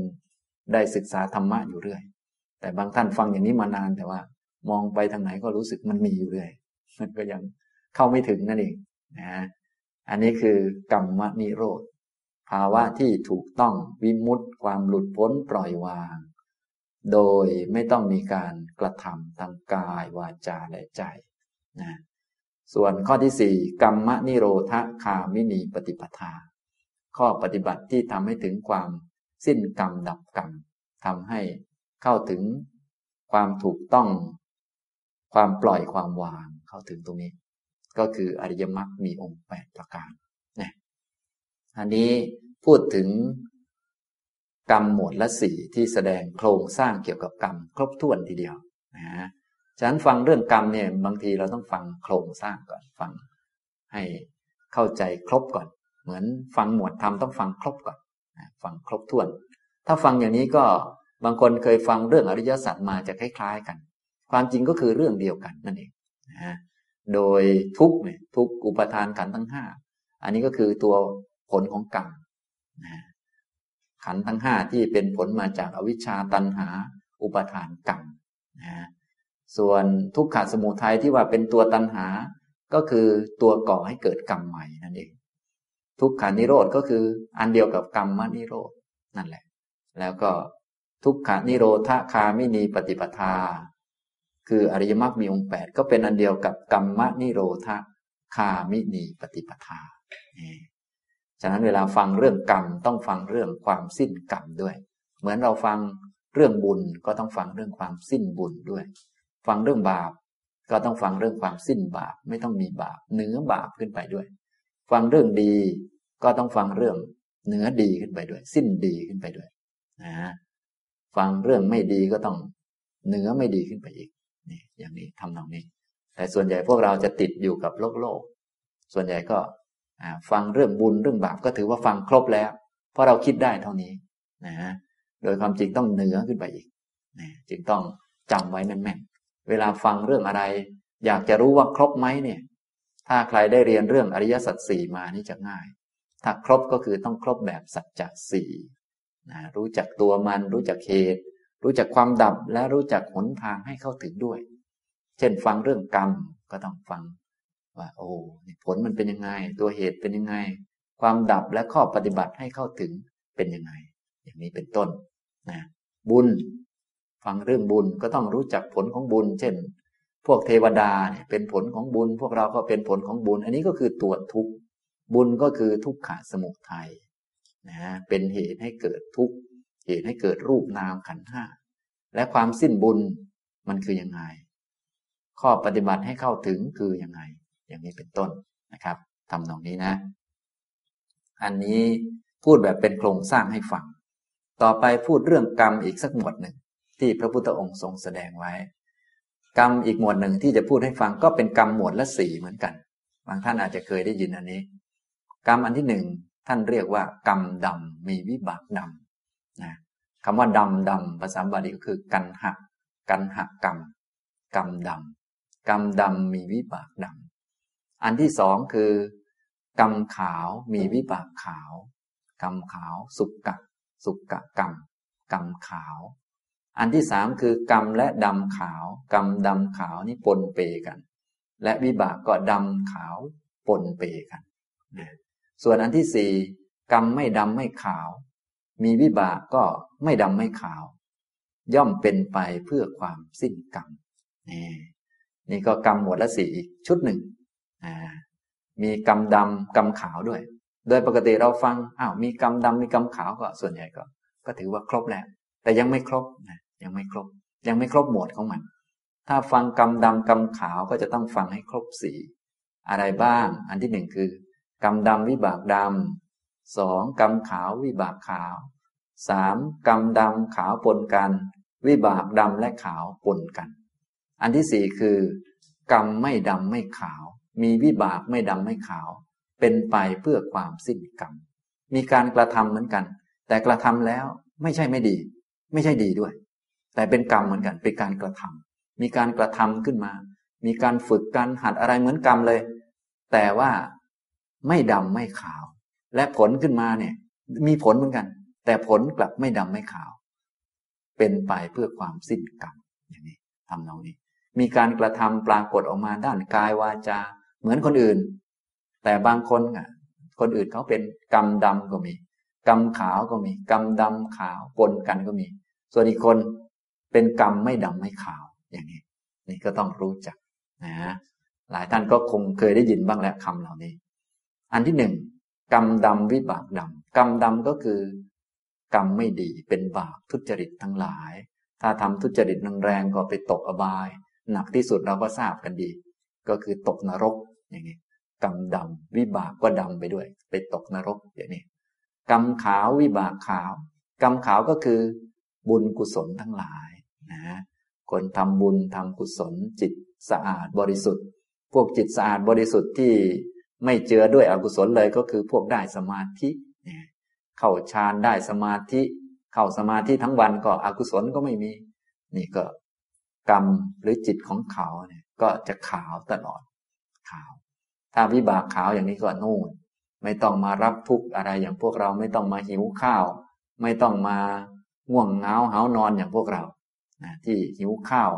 ได้ศึกษาธรรมะอยู่เรื่อย แต่บางท่านฟังอย่างนี้มานานแต่ว่า มองไปทางไหนก็รู้สึกมันมีอยู่เรื่อย มันก็ยังเข้าไม่ถึงนั่นเองนะอันนี้คือกรรมนิโรธภาวะที่ถูกต้องวิมุตต์ความหลุดพ้นปล่อยวาง โดยไม่ต้องมีการกระทำทางกายวาจาและใจ นะส่วนข้อที่สี่กรรมนิโรธคามินีปฏิปทา ข้อปฏิบัติที่ทำให้ถึงความสิ้นกรรมดับกรรมทำให้เข้าถึงความถูกต้อง ความปล่อยความวางเข้าถึงตรงนี้ ก็คืออริยมรรคมีองค์แปดประการนะอันนี้พูดถึงกรรมหมวดละสี่ที่แสดงโครงสร้างเกี่ยวกับกรรม ครบถ้วนทีเดียวนะ ฉะนั้นฟังเรื่องกรรมเนี่ยบางทีเราต้องฟังโครงสร้างก่อนฟัง ให้เข้าใจครบก่อน เหมือนฟังหมวดธรรมต้องฟังครบก่อนฟังครบถ้วน ถ้าฟังอย่างนี้ก็บางคนเคยฟังเรื่องอริยสัจมาจะคล้าย ๆ กัน ความจริงก็คือเรื่องเดียวกันนั่นเองนะโดยทุกเนี่ยทุกอุปทานขันทั้งห้าอันนี้ก็คือตัวผลของกรรมนะขันทั้งห้าที่เป็นผลมาจากอวิชชาตันหา อุปทานกรรมนะ ส่วนทุกขสมุทัยที่ว่าเป็นตัวตันหา ก็คือตัวก่อให้เกิดกรรมใหม่นั่นเอง ทุกขานิโรธก็คืออันเดียวกับกรรมมนิโรธนั่นแหละ แล้วก็ทุกขานิโรธคามินีปฏิปทา คืออริยมรรคมีองค์แปดก็เป็นอันเดียวกับกรรมนิโรธคามินีปฏิปทาฉะนั้นเวลาฟังเรื่องกรรมต้องฟังเรื่องความสิ้นกรรมด้วย เหมือนเราฟังเรื่องบุญก็ต้องฟังเรื่องความสิ้นบุญด้วย ฟังเรื่องบาป ก็ต้องฟังเรื่องความสิ้นบาป ไม่ต้องมีบาปเหนือบาปขึ้นไปด้วย ฟังเรื่องดีก็ต้องฟังเรื่องเหนือดีขึ้นไปด้วย สิ้นดีขึ้นไปด้วยนะฟังเรื่องไม่ดีก็ต้องเหนือไม่ดีขึ้นไปอีกนี่อย่างนี้ทำนองนี้ แต่ส่วนใหญ่พวกเราจะติดอยู่กับโลกโลก ส่วนใหญ่ก็ฟังเรื่องบุญเรื่องบาปก็ถือว่าฟังครบแล้ว เพราะเราคิดได้เท่านี้นะโดยความจริงต้องเหนือขึ้นไปอีกนะจึงต้องจำไว้แม่น เวลาฟังเรื่องอะไร อยากจะรู้ว่าครบไหมเนี่ย ถ้าใครได้เรียนเรื่องอริยสัจสี่มานี่จะง่าย ถ้าครบก็คือต้องครบแบบสัจจะสี่นะรู้จักตัวมัน รู้จักเหตุรู้จักความดับและรู้จักหนทางให้เข้าถึงด้วย เช่นฟังเรื่องกรรมก็ต้องฟังว่า โอ้ผลมันเป็นยังไง ตัวเหตุเป็นยังไง ความดับและข้อปฏิบัติให้เข้าถึงเป็นยังไง อย่างนี้เป็นต้นนะบุญ ฟังเรื่องบุญก็ต้องรู้จักผลของบุญ เช่น พวกเทวดาเนี่ยเป็นผลของบุญ พวกเราก็เป็นผลของบุญ อันนี้ก็คือตัวทุกข์บุญก็คือทุกขะสมุทัยนะเป็นเหตุให้เกิดทุกข์เหตุให้เกิดรูปนามขันห้าและความสิ้นบุญมันคือยังไง ข้อปฏิบัติให้เข้าถึงคือยังไง อย่างนี้เป็นต้นนะครับทำตรงนี้นะ อันนี้พูดแบบเป็นโครงสร้างให้ฟัง ต่อไปพูดเรื่องกรรมอีกสักหมวดหนึ่ง ที่พระพุทธองค์ทรงแสดงไว้ กรรมอีกหมวดหนึ่งที่จะพูดให้ฟังก็เป็นกรรมหมวดละสี่เหมือนกัน บางท่านอาจจะเคยได้ยินอันนี้ กรรมอันที่หนึ่งท่านเรียกว่า กรรมดำมีวิบากดำนะคำว่าดำดำภาษาบาลีก็คือ กันหัก กันหักกรรมกรรมดำกรรมดำมีวิบากดำอันที่สองคือกรรมขาวมีวิบากขาว กรรมขาว สุกกะ สุกกะกรรม กรรมขาว อันที่สามคือกรรมและดำขาว กรรมดำขาวนี่ปนเปกัน และวิบากก็ดำขาวปนเปกันส่วนอันที่สี่กรรมไม่ดำไม่ขาว มีวิบากก็ไม่ดำไม่ขาว ย่อมเป็นไปเพื่อความสิ้นกรรมนี่นี่ก็กรรมหมวดละสี่อีกชุดหนึ่งมีกรรมดำกรรมขาวด้วย โดยปกติเราฟังอ้าวมีกรรมดำมีกรรมขาวก็ส่วนใหญ่ก็ ก็ถือว่าครบแล้ว แต่ยังไม่ครบนะ ยังไม่ครบ ยังไม่ครบหมวดของมัน ถ้าฟังกรรมดำกรรมขาวก็จะต้องฟังให้ครบสีอะไรบ้าง อันที่หนึ่งคือกรรมดำวิบากดำสองกรรมขาววิบากขาวสามกรรมดำขาวปนกัน วิบากดำและขาวปนกัน อันที่สี่คือกรรมไม่ดำไม่ขาว มีวิบากไม่ดำไม่ขาว เป็นไปเพื่อความสิ้นกรรม มีการกระทำเหมือนกัน แต่กระทำแล้วไม่ใช่ไม่ดี ไม่ใช่ดีด้วย แต่เป็นกรรมเหมือนกันเป็นการกระทำมีการกระทำขึ้นมา มีการฝึกการหัดอะไรเหมือนกรรมเลย แต่ว่าไม่ดำไม่ขาว และผลขึ้นมาเนี่ย มีผลเหมือนกัน แต่ผลกลับไม่ดำไม่ขาว เป็นไปเพื่อความสิ้นกรรมอย่างนี้ทำนองนี้ มีการกระทำปรากฏออกมาด้านกายวาจา เหมือนคนอื่น แต่บางคนอะคนอื่นเขาเป็นกรรมดำก็มี กรรมขาวก็มี กรรมดำขาวปนกันก็มี ส่วนอีกคน เป็นกรรมไม่ดำไม่ขาวอย่างนี้ นี่ก็ต้องรู้จักนะหลายท่านก็คงเคยได้ยินบ้างแล้วคำเหล่านี้ อันที่หนึ่งกรรมดำวิบากดำกรรมดำก็คือ กรรมไม่ดีเป็นบาปทุจริตทั้งหลาย ถ้าทำทุจริตแรงก็ไปตกอบาย หนักที่สุดเราก็ทราบกันดี ก็คือตกนรกอย่างนี้กรรมดำวิบากก็ดำไปด้วย ไปตกนรกอย่างนี้กรรมขาววิบากขาว กรรมขาวก็คือ บุญกุศลทั้งหลายะคนทำบุญทำกุศลจิตสะอาดบริสุทธิ์ พวกจิตสะอาดบริสุทธิ์ที่ไม่เจือด้วยอกุศลเลยก็คือพวกได้สมาธิเข้าฌานได้สมาธิ เข้าสมาธิทั้งวันก็อกุศลก็ไม่มี นี่ก็กรรมหรือจิตของเขาเนี่ยก็จะขาวตลอดขาว ถ้าวิบากขาวอย่างนี้ก็นู่น ไม่ต้องมารับทุกข์อะไรอย่างพวกเราไม่ต้องมาหิวข้าว ไม่ต้องมาง่วงเงาเหานอนอย่างพวกเรา นะที่หิวข้าว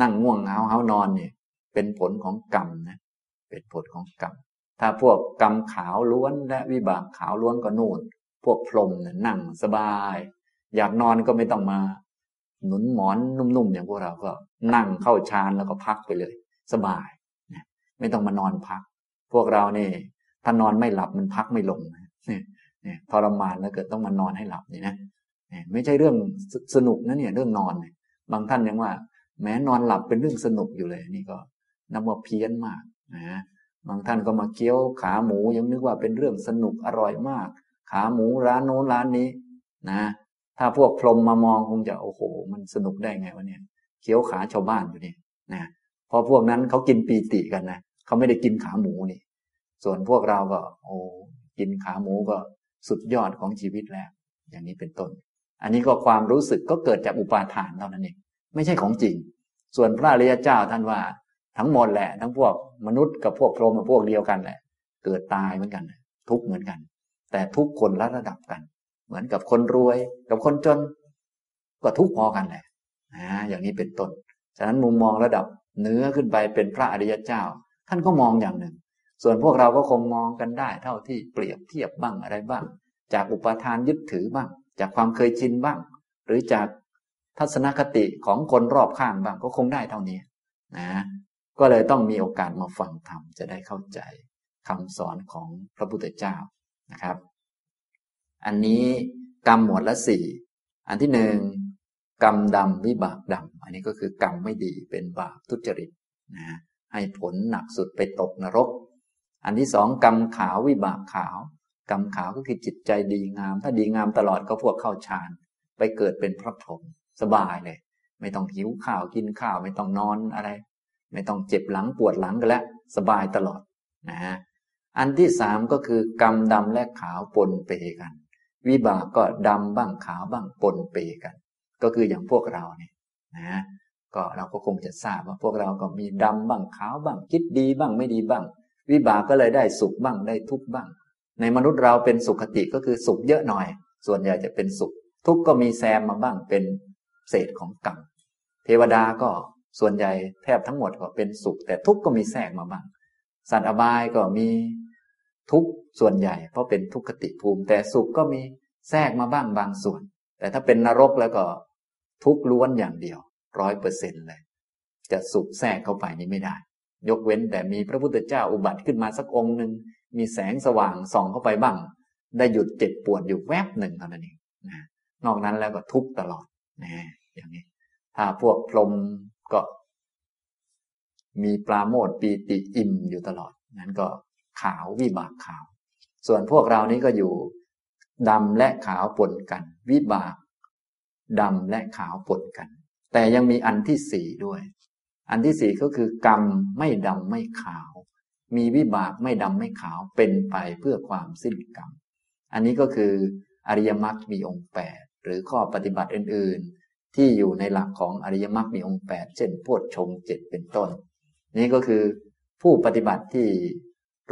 นั่งง่วงเหงาเหานอนเนี่ย เป็นผลของกรรมนะเป็นผลของกรรมถ้าพวกกรรมขาวล้วนและวิบากขาวล้วนก็นู่น พวกพรหมเนี่ยนั่งสบาย อยากนอนก็ไม่ต้องมา หนุนหมอนนุ่มๆอย่างพวกเราก็ นั่งเข้าฌานแล้วก็พักไปเลย สบายไม่ต้องมานอนพัก พวกเราเนี่ยถ้านอนไม่หลับมันพักไม่ลงเนี่ยเนี่ยทรมานแล้วเกิดต้องมานอนให้หลับนี่นะไม่ใช่เรื่องสนุกนะเนี่ยเรื่องนอนเนี่ย บางท่านยังว่า แม้นอนหลับเป็นเรื่องสนุกอยู่เลย นี่ก็นับว่าเพี้ยนมากนะบางท่านก็มาเคี้ยวขาหมูยังนึกว่าเป็นเรื่องสนุกอร่อยมาก ขาหมูร้านโน้นร้านนี้นะ ถ้าพวกพรมมามองคงจะโอ้โห มันสนุกได้ไงวะเนี่ยเคี้ยวขาชาวบ้านอยู่นี่นะพอพวกนั้นเขากินปีติกันนะเขาไม่ได้กินขาหมูนี่ ส่วนพวกเราก็ โอ้กินขาหมูก็สุดยอดของชีวิตแล้ว อย่างนี้เป็นต้น อันนี้ก็ความรู้สึกก็เกิดจากอุปาทานเท่านั้นเองไม่ใช่ของจริง ส่วนพระอริยเจ้าท่านว่าทั้งหมดแหละ ทั้งพวกมนุษย์กับพวกพรหมพวกเดียวกันแหละ เกิดตายเหมือนกัน ทุกเหมือนกัน แต่ทุกคนละระดับกัน เหมือนกับคนรวย กับคนจน ก็ทุกพอกันแหละนะอย่างนี้เป็นต้นฉะนั้นมุมมองระดับเนื้อขึ้นไปเป็นพระอริยเจ้า ท่านก็มองอย่างหนึ่ง ส่วนพวกเราก็คงมองกันได้ เท่าที่เปรียบเทียบบ้างอะไรบ้าง จากอุปทานยึดถือบ้าง จากความเคยชินบ้าง หรือจากทัศนคติของคนรอบข้างบ้างก็คงได้เท่านี้นะก็เลยต้องมีโอกาสมาฟังธรรมจะได้เข้าใจคำสอนของพระพุทธเจ้านะครับ อันนี้กรรมหมวดละสี่อันที่หนึ่งกรรมดำวิบากดำอันนี้ก็คือกรรมไม่ดีเป็นบาปทุจริตนะให้ผลหนักสุดไปตกนรก อันที่สองกรรมขาววิบากขาว กรรมขาวก็คือจิตใจดีงาม ถ้าดีงามตลอดก็พวกเข้าฌาน ไปเกิดเป็นพระพรหมสบายเลย ไม่ต้องหิวข้าวกินข้าว ไม่ต้องนอนอะไร ไม่ต้องเจ็บหลังปวดหลังกันแล้วสบายตลอดนะฮะอันที่สามก็คือกรรมดำและขาวปนเปกัน วิบากก็ดำบ้างขาวบ้างปนเปกัน ก็คืออย่างพวกเราเนี่ยนะก็เราก็คงจะทราบว่าพวกเราก็มีดำบ้างขาวบ้างคิดดีบ้างไม่ดีบ้าง วิบากก็เลยได้สุขบ้างได้ทุกข์บ้าง ในมนุษย์เราเป็นสุขติก็คือสุขเยอะหน่อย ส่วนใหญ่จะเป็นสุข ทุกข์ก็มีแซมมาบ้างเป็นเศษของกรรมเทวดาก็ส่วนใหญ่แทบทั้งหมดก็เป็นสุข แต่ทุกข์ก็มีแทรกมาบ้าง สัตว์อบายก็มีทุกข์ส่วนใหญ่ เพราะเป็นทุกขติภูมิ แต่สุขก็มีแทรกมาบ้างบางส่วน แต่ถ้าเป็นนรกแล้วก็ ทุกข์ล้วนอย่างเดียวร้อยเปอร์เซ็นต์เลย จะสุขแทรกเข้าไปนี้ไม่ได้ ยกเว้นแต่มีพระพุทธเจ้าอุบัติขึ้นมาสักองค์หนึ่งมีแสงสว่างส่องเข้าไปบ้าง ได้หยุดเจ็บปวดอยู่แวบหนึ่งเท่านั้นเองนะนอกนั้นแล้วก็ทุกตลอดนะอย่างนี้ ถ้าพวกพรหมก็มีปราโมทปีติอิ่มอยู่ตลอด นั้นก็ขาววิบากขาว ส่วนพวกเรานี้ก็อยู่ดำและขาวปนกัน วิบากดำและขาวปนกัน แต่ยังมีอันที่สี่ด้วย อันที่สี่ก็คือกรรมไม่ดำไม่ขาว มีวิบากไม่ดำไม่ขาวเป็นไปเพื่อความสิ้นกรรม อันนี้ก็คืออริยมรรคมีองค์แปดหรือข้อปฏิบัติอื่น ๆ ที่อยู่ในหลักของอริยมรรคมีองค์แปดเช่นพวดชงเจ็ดเป็นต้น นี่ก็คือผู้ปฏิบัติที่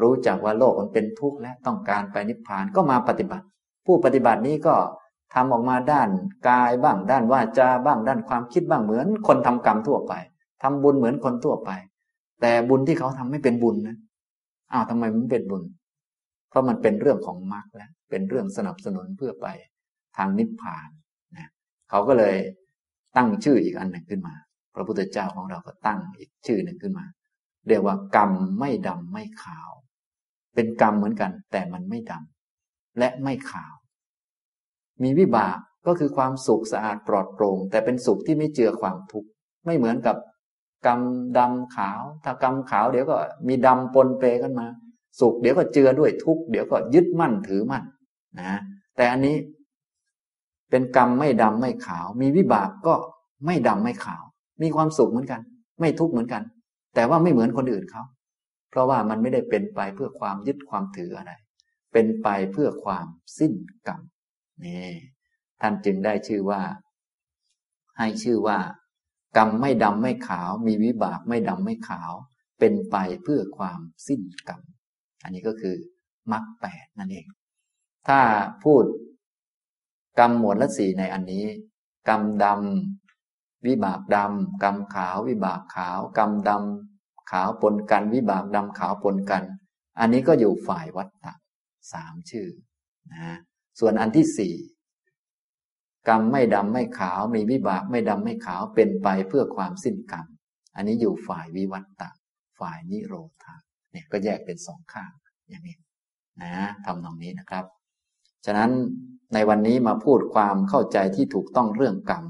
รู้จักว่าโลกมันเป็นทุกข์และต้องการไปนิพพานก็มาปฏิบัติ ผู้ปฏิบัตินี้ก็ทำออกมาด้านกายบ้าง ด้านวาจาบ้าง ด้านความคิดบ้างเหมือนคนทำกรรมทั่วไป ทำบุญเหมือนคนทั่วไป แต่บุญที่เขาทำไม่เป็นบุญนะอ้าวทำไมมันเป็นบุญ เพราะมันเป็นเรื่องของมรรคแล้วเป็นเรื่องสนับสนุนเพื่อไปทางนิพพานนะเขาก็เลยตั้งชื่ออีกอันหนึ่งขึ้นมา พระพุทธเจ้าของเราก็ตั้งอีกชื่อหนึ่งขึ้นมา เรียกว่ากรรมไม่ดำไม่ขาว เป็นกรรมเหมือนกัน แต่มันไม่ดำและไม่ขาว มีวิบากก็คือความสุขสะอาดปลอดโปร่งแต่เป็นสุขที่ไม่เจือความทุกข์ไม่เหมือนกับ กรรมดำขาว ถ้ากรรมขาวเดี๋ยวก็มีดำปนเปกันมา สุขเดี๋ยวก็เจือด้วยทุกข์เดี๋ยวก็ยึดมั่นถือมั่นนะแต่อันนี้เป็นกรรมไม่ดำไม่ขาว มีวิบากก็ไม่ดำไม่ขาว มีความสุขเหมือนกัน ไม่ทุกข์เหมือนกัน แต่ว่าไม่เหมือนคนอื่นเขาเพราะว่ามันไม่ได้เป็นไปเพื่อความยึดความถืออะไร เป็นไปเพื่อความสิ้นกรรมนี่ท่านจึงได้ชื่อว่า ให้ชื่อว่า กรรมไม่ดำไม่ขาว มีวิบากไม่ดำไม่ขาว เป็นไปเพื่อความสิ้นกรรม อันนี้ก็คือมรรคแปดนั่นเอง ถ้าพูดกรรมหมวดละสี่ในอันนี้ กรรมดำวิบากดำกรรมขาววิบากขาว กรรมดำขาวปนกัน วิบากดำขาวปนกัน อันนี้ก็อยู่ฝ่ายวัตตะสามชื่อนะส่วนอันที่สี่ กรรมไม่ดำไม่ขาวมีวิบากไม่ดำไม่ขาวเป็นไปเพื่อความสิ้นกรรม อันนี้อยู่ฝ่ายวิวัตตะ ฝ่ายนิโรธาเนี่ยก็แยกเป็นสองข้างอย่างนี้นะทำตรงนี้นะครับ ฉะนั้นในวันนี้มาพูดความเข้าใจที่ถูกต้องเรื่องกรรม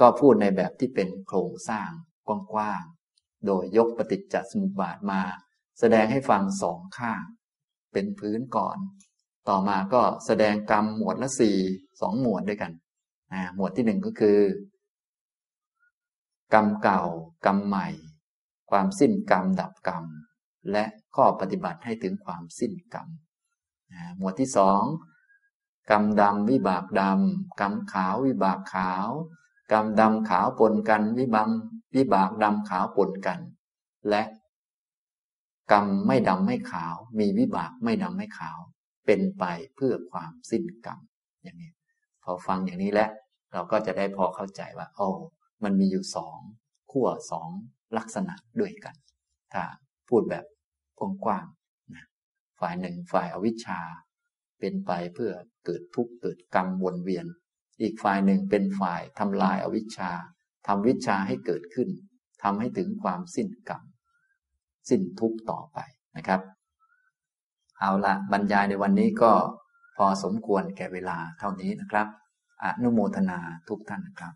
ก็พูดในแบบที่เป็นโครงสร้างกว้างๆ โดยยกปฏิจจสมุปบาทมา แสดงให้ฟังสองข้าง เป็นพื้นก่อน ต่อมาก็แสดงกรรมหมวดละสี่สองหมวดด้วยกัน หมวดที่หนึ่งก็คือ กรรมเก่ากรรมใหม่ ความสิ้นกรรมดับกรรม และข้อปฏิบัติให้ถึงความสิ้นกรรมหมวดที่สองกรรมดำวิบากดำกรรมขาววิบากขาว กรรมดำขาวปนกันวิบังวิบากดำขาวปนกัน และ กรรมไม่ดำไม่ขาว มีวิบากไม่ดำไม่ขาว เป็นไปเพื่อความสิ้นกรรมอย่างนี้ อฟังอย่างนี้แล้วเราก็จะได้พอเข้าใจว่าโอ้มันมีอยู่สองขั้วสองลักษณะด้วยกัน ถ้าพูดแบบกว้างๆนะฝ่ายหนึ่งฝ่ายอวิชชา เป็นไปเพื่อเกิดทุกข์เกิดกรรมวนเวียน อีกฝ่ายหนึ่งเป็นฝ่ายทำลายอวิชชาทำวิชาให้เกิดขึ้นทำให้ถึงความสิ้นกรรม สิ้นทุกข์ต่อไปนะครับ เอาละบรรยายในวันนี้ก็พอสมควรแก่เวลาเท่านี้นะครับ อนุโมทนาทุกท่านนะครับ